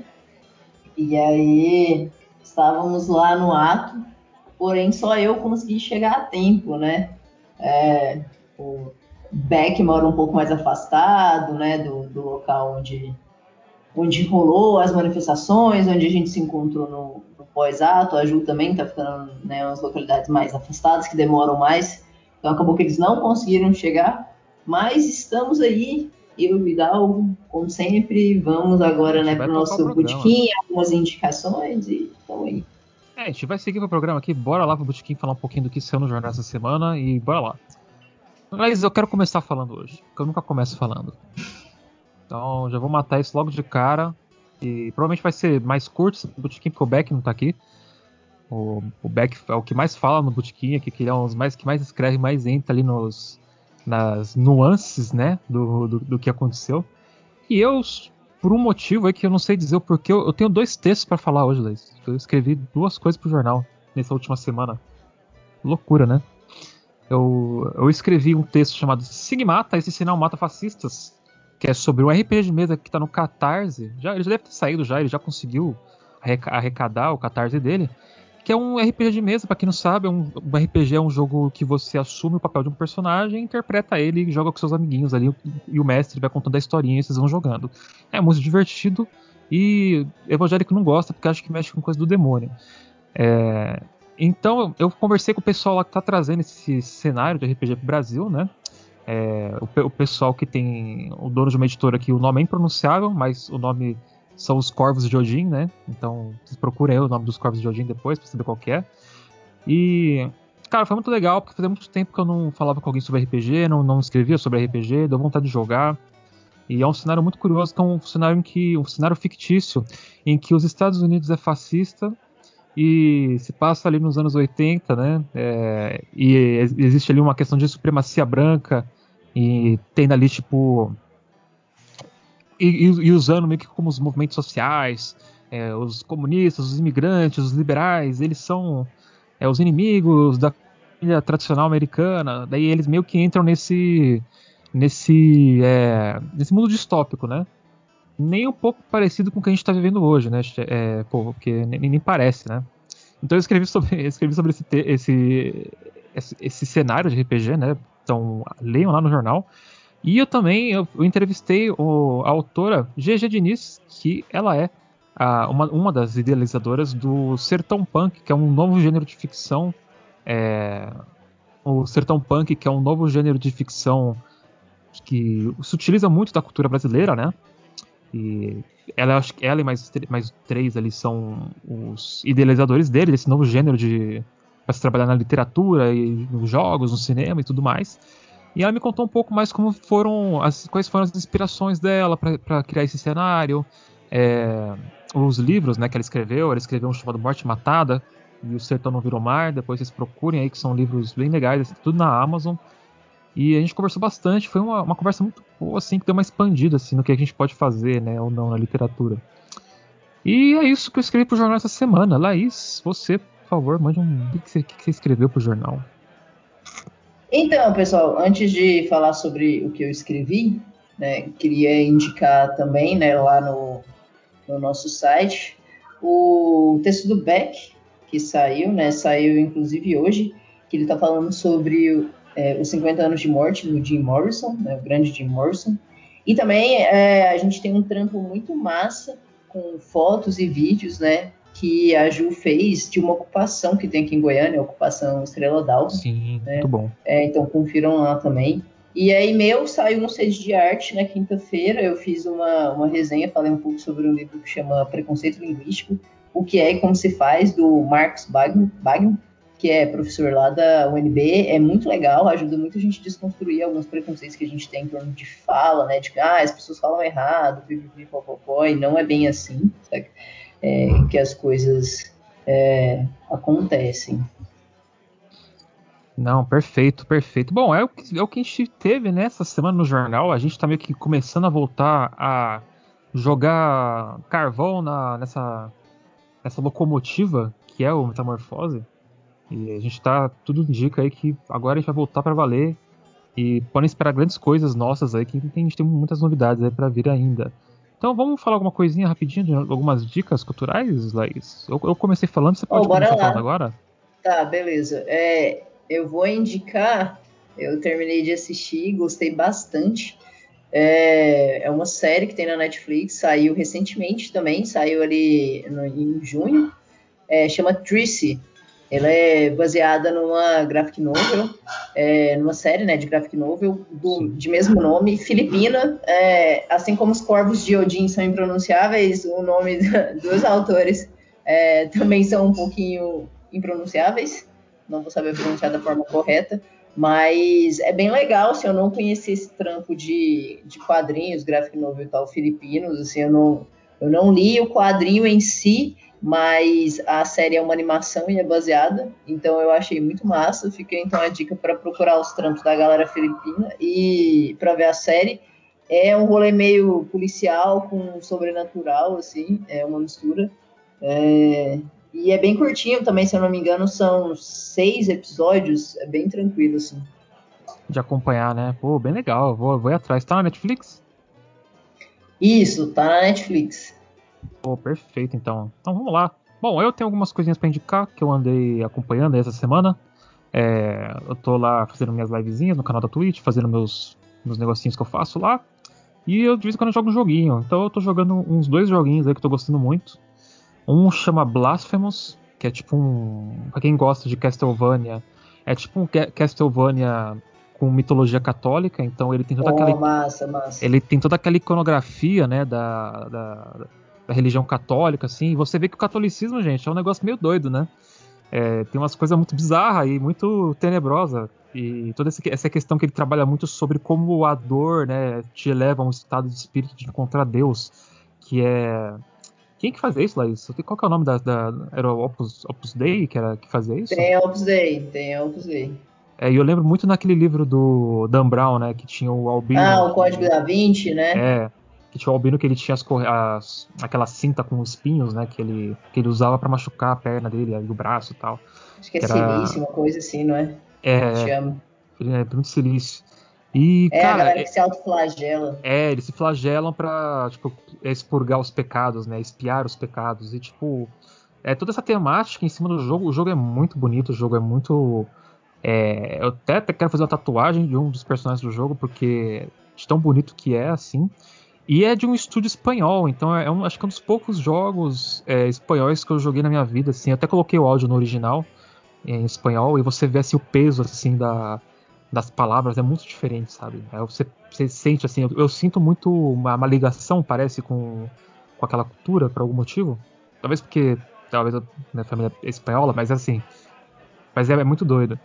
E aí estávamos lá no ato, porém só eu consegui chegar a tempo, né? É, o Beck mora um pouco mais afastado, né? Do, do local onde, onde rolou as manifestações, onde a gente se encontrou no, a Ju também está ficando né, umas localidades mais afastadas, que demoram mais, então acabou que eles não conseguiram chegar, mas estamos aí, eu e o Vidal, como sempre, vamos agora né, para o nosso botequim, algumas indicações e estamos aí. É, a gente vai seguir o programa aqui, bora lá pro Botequim falar um pouquinho do que saiu no jornal essa semana e bora lá. Mas eu quero começar falando hoje, porque eu nunca começo falando. Então já vou matar isso logo de cara. E provavelmente vai ser mais curto o Botequim, porque o Beck não tá aqui. O, o Beck é o que mais fala no Botequim aqui, que ele é um dos mais, que mais escreve, mais entra ali nos, nas nuances, né, do, do, do que aconteceu. E eu, por um motivo aí que eu não sei dizer o porquê, eu, eu tenho dois textos para falar hoje, Leis. Eu escrevi duas coisas pro jornal nessa última semana. Loucura, né? Eu, eu escrevi um texto chamado Sigmata, esse sinal mata fascistas, que é sobre um RPG de mesa que tá no Catarse. Já, ele já deve ter saído já, ele já conseguiu arrecadar o Catarse dele. Que é um RPG de mesa, para quem não sabe, é um, um, RPG é um jogo que você assume o papel de um personagem, interpreta ele e joga com seus amiguinhos ali, e o mestre vai contando a historinha e vocês vão jogando. É muito divertido e evangélico não gosta porque acha que mexe com coisa do demônio. É, então eu conversei com o pessoal lá que tá trazendo esse cenário de RPG pro Brasil, né? É, o, o, pessoal que tem o dono de uma editora aqui, o nome é impronunciável, mas o nome são os Corvos de Odin, né? Então vocês procurem o nome dos Corvos de Odin depois pra saber qual é. E, cara, foi muito legal, porque fazia muito tempo que eu não falava com alguém sobre RPG, não, não escrevia sobre RPG, deu vontade de jogar. E é um cenário muito curioso, que é um cenário em que um cenário fictício em que os Estados Unidos é fascista e se passa ali nos anos 80, né? É, e existe ali uma questão de supremacia branca e tem ali tipo e, e usando meio que como os movimentos sociais, é, os comunistas, os imigrantes, os liberais, eles são é, os inimigos da família tradicional americana. Daí eles meio que entram nesse nesse é, nesse mundo distópico, né? Nem um pouco parecido com o que a gente está vivendo hoje, né? É, pô, porque nem, nem, parece, né? Então eu escrevi sobre, escrevi sobre esse, esse, esse, esse, cenário de RPG, né? Então leiam lá no jornal. E eu também eu, eu entrevistei o, a autora GG Diniz, que ela é a, uma, uma das idealizadoras do Sertão Punk, que é um novo gênero de ficção. É, o Sertão Punk, que é um novo gênero de ficção que se utiliza muito da cultura brasileira, né? E ela, acho que ela e mais, mais três ali são os idealizadores dele, desse novo gênero de para se trabalhar na literatura e nos jogos, no cinema e tudo mais. E ela me contou um pouco mais como foram as, quais foram as inspirações dela para criar esse cenário, é, os livros, né, que ela escreveu. Ela escreveu um chamado Morte Matada e o Sertão Não Virou Mar. Depois vocês procurem aí que são livros bem legais, tudo na Amazon. E a gente conversou bastante, foi uma, uma conversa muito boa, assim, que deu uma expandida, assim, no que a gente pode fazer, né, ou não na literatura. E é isso que eu escrevi pro jornal essa semana. Laís, você, por favor, mande um. O que você, que você escreveu pro jornal? Então, pessoal, antes de falar sobre o que eu escrevi, né, queria indicar também, né, lá no, no nosso site, o texto do Beck, que saiu, né, saiu inclusive hoje, que ele está falando sobre é, os 50 anos de morte do Jim Morrison, né, o grande Jim Morrison. E também é, a gente tem um trampo muito massa com fotos e vídeos, né? Que a Ju fez de uma ocupação que tem aqui em Goiânia, a ocupação Estrela d'Alva. Sim, né? muito bom. É, então confiram lá também. E aí, meu, saiu um sede de arte na quinta-feira. Eu fiz uma, uma resenha, falei um pouco sobre um livro que chama Preconceito Linguístico, o que é e como se faz, do Marcos Bagno, Bagno que é professor lá da UNB, é muito legal, ajuda muito a gente a desconstruir alguns preconceitos que a gente tem em torno de fala, né? De que ah, as pessoas falam errado, e não é bem assim, é, que as coisas é, acontecem. Não, perfeito, perfeito. Bom, é o, que, é o que a gente teve nessa semana no jornal. A gente tá meio que começando a voltar a jogar carvão na, nessa, nessa locomotiva que é o Metamorfose. E a gente tá, tudo indica aí que agora a gente vai voltar para valer e podem esperar grandes coisas nossas aí, que a gente tem muitas novidades aí para vir ainda. Então vamos falar alguma coisinha rapidinho, de algumas dicas culturais, Laís? Eu, eu comecei falando, você pode oh, começar lá. falando agora? Tá, beleza. É, eu vou indicar, eu terminei de assistir, gostei bastante. É, é uma série que tem na Netflix, saiu recentemente também, saiu ali no, em junho. É, chama Tracy, ela é baseada numa graphic novel, é, numa série né, de graphic novel do, de mesmo nome, filipina. É, assim como os corvos de Odin são impronunciáveis, o nome dos autores é, também são um pouquinho impronunciáveis. Não vou saber pronunciar da forma correta. Mas é bem legal, se assim, eu não conhecia esse trampo de, de quadrinhos, graphic novel e tal, filipinos, assim, eu não, eu não li o quadrinho em si, mas a série é uma animação e é baseada, então eu achei muito massa. Fiquei então a dica para procurar os trampos da galera filipina e para ver a série. É um rolê meio policial com sobrenatural, assim, é uma mistura. É... E é bem curtinho também, se eu não me engano, são seis episódios, é bem tranquilo, assim. De acompanhar, né? Pô, bem legal, vou, vou ir atrás. Tá na Netflix? Isso, tá na Netflix. Pô, perfeito, então. Então vamos lá. Bom, eu tenho algumas coisinhas para indicar que eu andei acompanhando essa semana. É, eu tô lá fazendo minhas livezinhas no canal da Twitch, fazendo meus, meus negocinhos que eu faço lá. E eu de vez em quando eu jogo um joguinho. Então eu tô jogando uns dois joguinhos aí que eu tô gostando muito. Um chama Blasphemous, que é tipo um. Pra quem gosta de Castlevania, é tipo um Castlevania com mitologia católica, então ele tem toda oh, aquela. Massa, massa. Ele tem toda aquela iconografia, né, da, da, da religião católica, assim, e você vê que o catolicismo, gente, é um negócio meio doido, né? É, tem umas coisas muito bizarras e muito tenebrosas. E toda essa questão que ele trabalha muito sobre como a dor, né, te leva a um estado de espírito de encontrar Deus, que é quem que fazia isso, Laís? Qual que é o nome da. da era o Opus, Opus Dei que, era, que fazia isso? Tem Opus Dei, tem Opus Dei. É, e eu lembro muito naquele livro do Dan Brown, né? Que tinha o Albino. Ah, o Código da Vinci, né? É. Que tinha o Albino que ele tinha as, as, aquela cinta com espinhos, né? Que ele, que ele usava para machucar a perna dele, o braço e tal. Acho que é era... silício, uma coisa assim, não é? É. Chama. É, muito silício. E, é, cara, a galera que se autoflagela. É, eles se flagelam pra, tipo, expurgar os pecados, né? Espiar os pecados. E, tipo, é toda essa temática em cima do jogo. O jogo é muito bonito, o jogo é muito. É, eu até quero fazer uma tatuagem de um dos personagens do jogo, porque de tão bonito que é, assim. E é de um estúdio espanhol, então é um, acho que é um dos poucos jogos é, espanhóis que eu joguei na minha vida, assim. Eu até coloquei o áudio no original, em espanhol, e você vê assim, o peso, assim, da, das palavras é muito diferente, sabe? É, você, você sente assim, eu, eu, sinto muito uma, uma, ligação, parece, com, com aquela cultura, por algum motivo. Talvez porque, talvez minha família é espanhola, mas assim. Mas é, é, muito doido.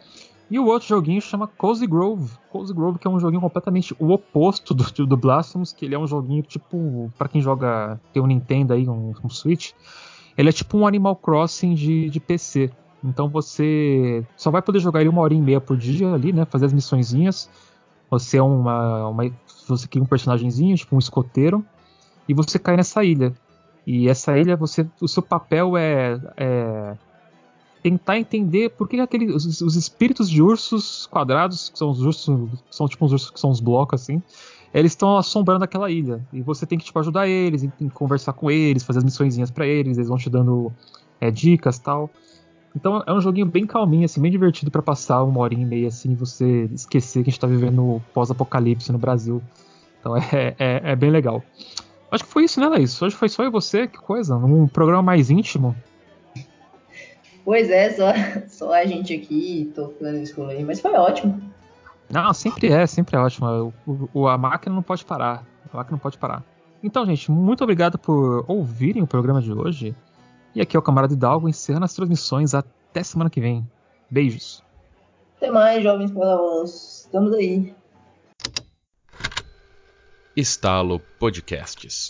E o outro joguinho chama Cozy Grove. Cozy Grove, que é um joguinho completamente o oposto do, do Blasphemous, que ele é um joguinho tipo, para quem joga, tem um Nintendo aí, um, um Switch, ele é tipo um Animal Crossing de, de PC. Então você só vai poder jogar ele uma hora e meia por dia ali, né? Fazer as missõezinhas. Você é uma, uma você cria um personagemzinho, tipo um escoteiro, e você cai nessa ilha. E essa ilha, você, o seu papel é, é tentar entender por que aquele, os, os, espíritos de ursos quadrados, que são os ursos, são tipo uns ursos que são uns blocos assim, eles estão assombrando aquela ilha. E você tem que tipo ajudar eles, conversar com eles, fazer as missõezinhas para eles, eles vão te dando é, dicas tal. Então é um joguinho bem calminho, assim, bem divertido para passar uma hora e meia, assim, você esquecer que a gente tá vivendo pós-apocalipse no Brasil. Então é, é, é, bem legal. Acho que foi isso, né, Laís? Hoje foi só eu e você, que coisa. Um programa mais íntimo. Pois é, só, só a gente aqui tocando isso aí, mas foi ótimo. Não, sempre é, sempre é ótimo. O, o, a máquina não pode parar. A máquina não pode parar. Então, gente, muito obrigado por ouvirem o programa de hoje. E aqui é o Camarada Hidalgo encerrando as transmissões. Até semana que vem. Beijos. Até mais, jovens padawans. Estamos aí. Estalo Podcasts.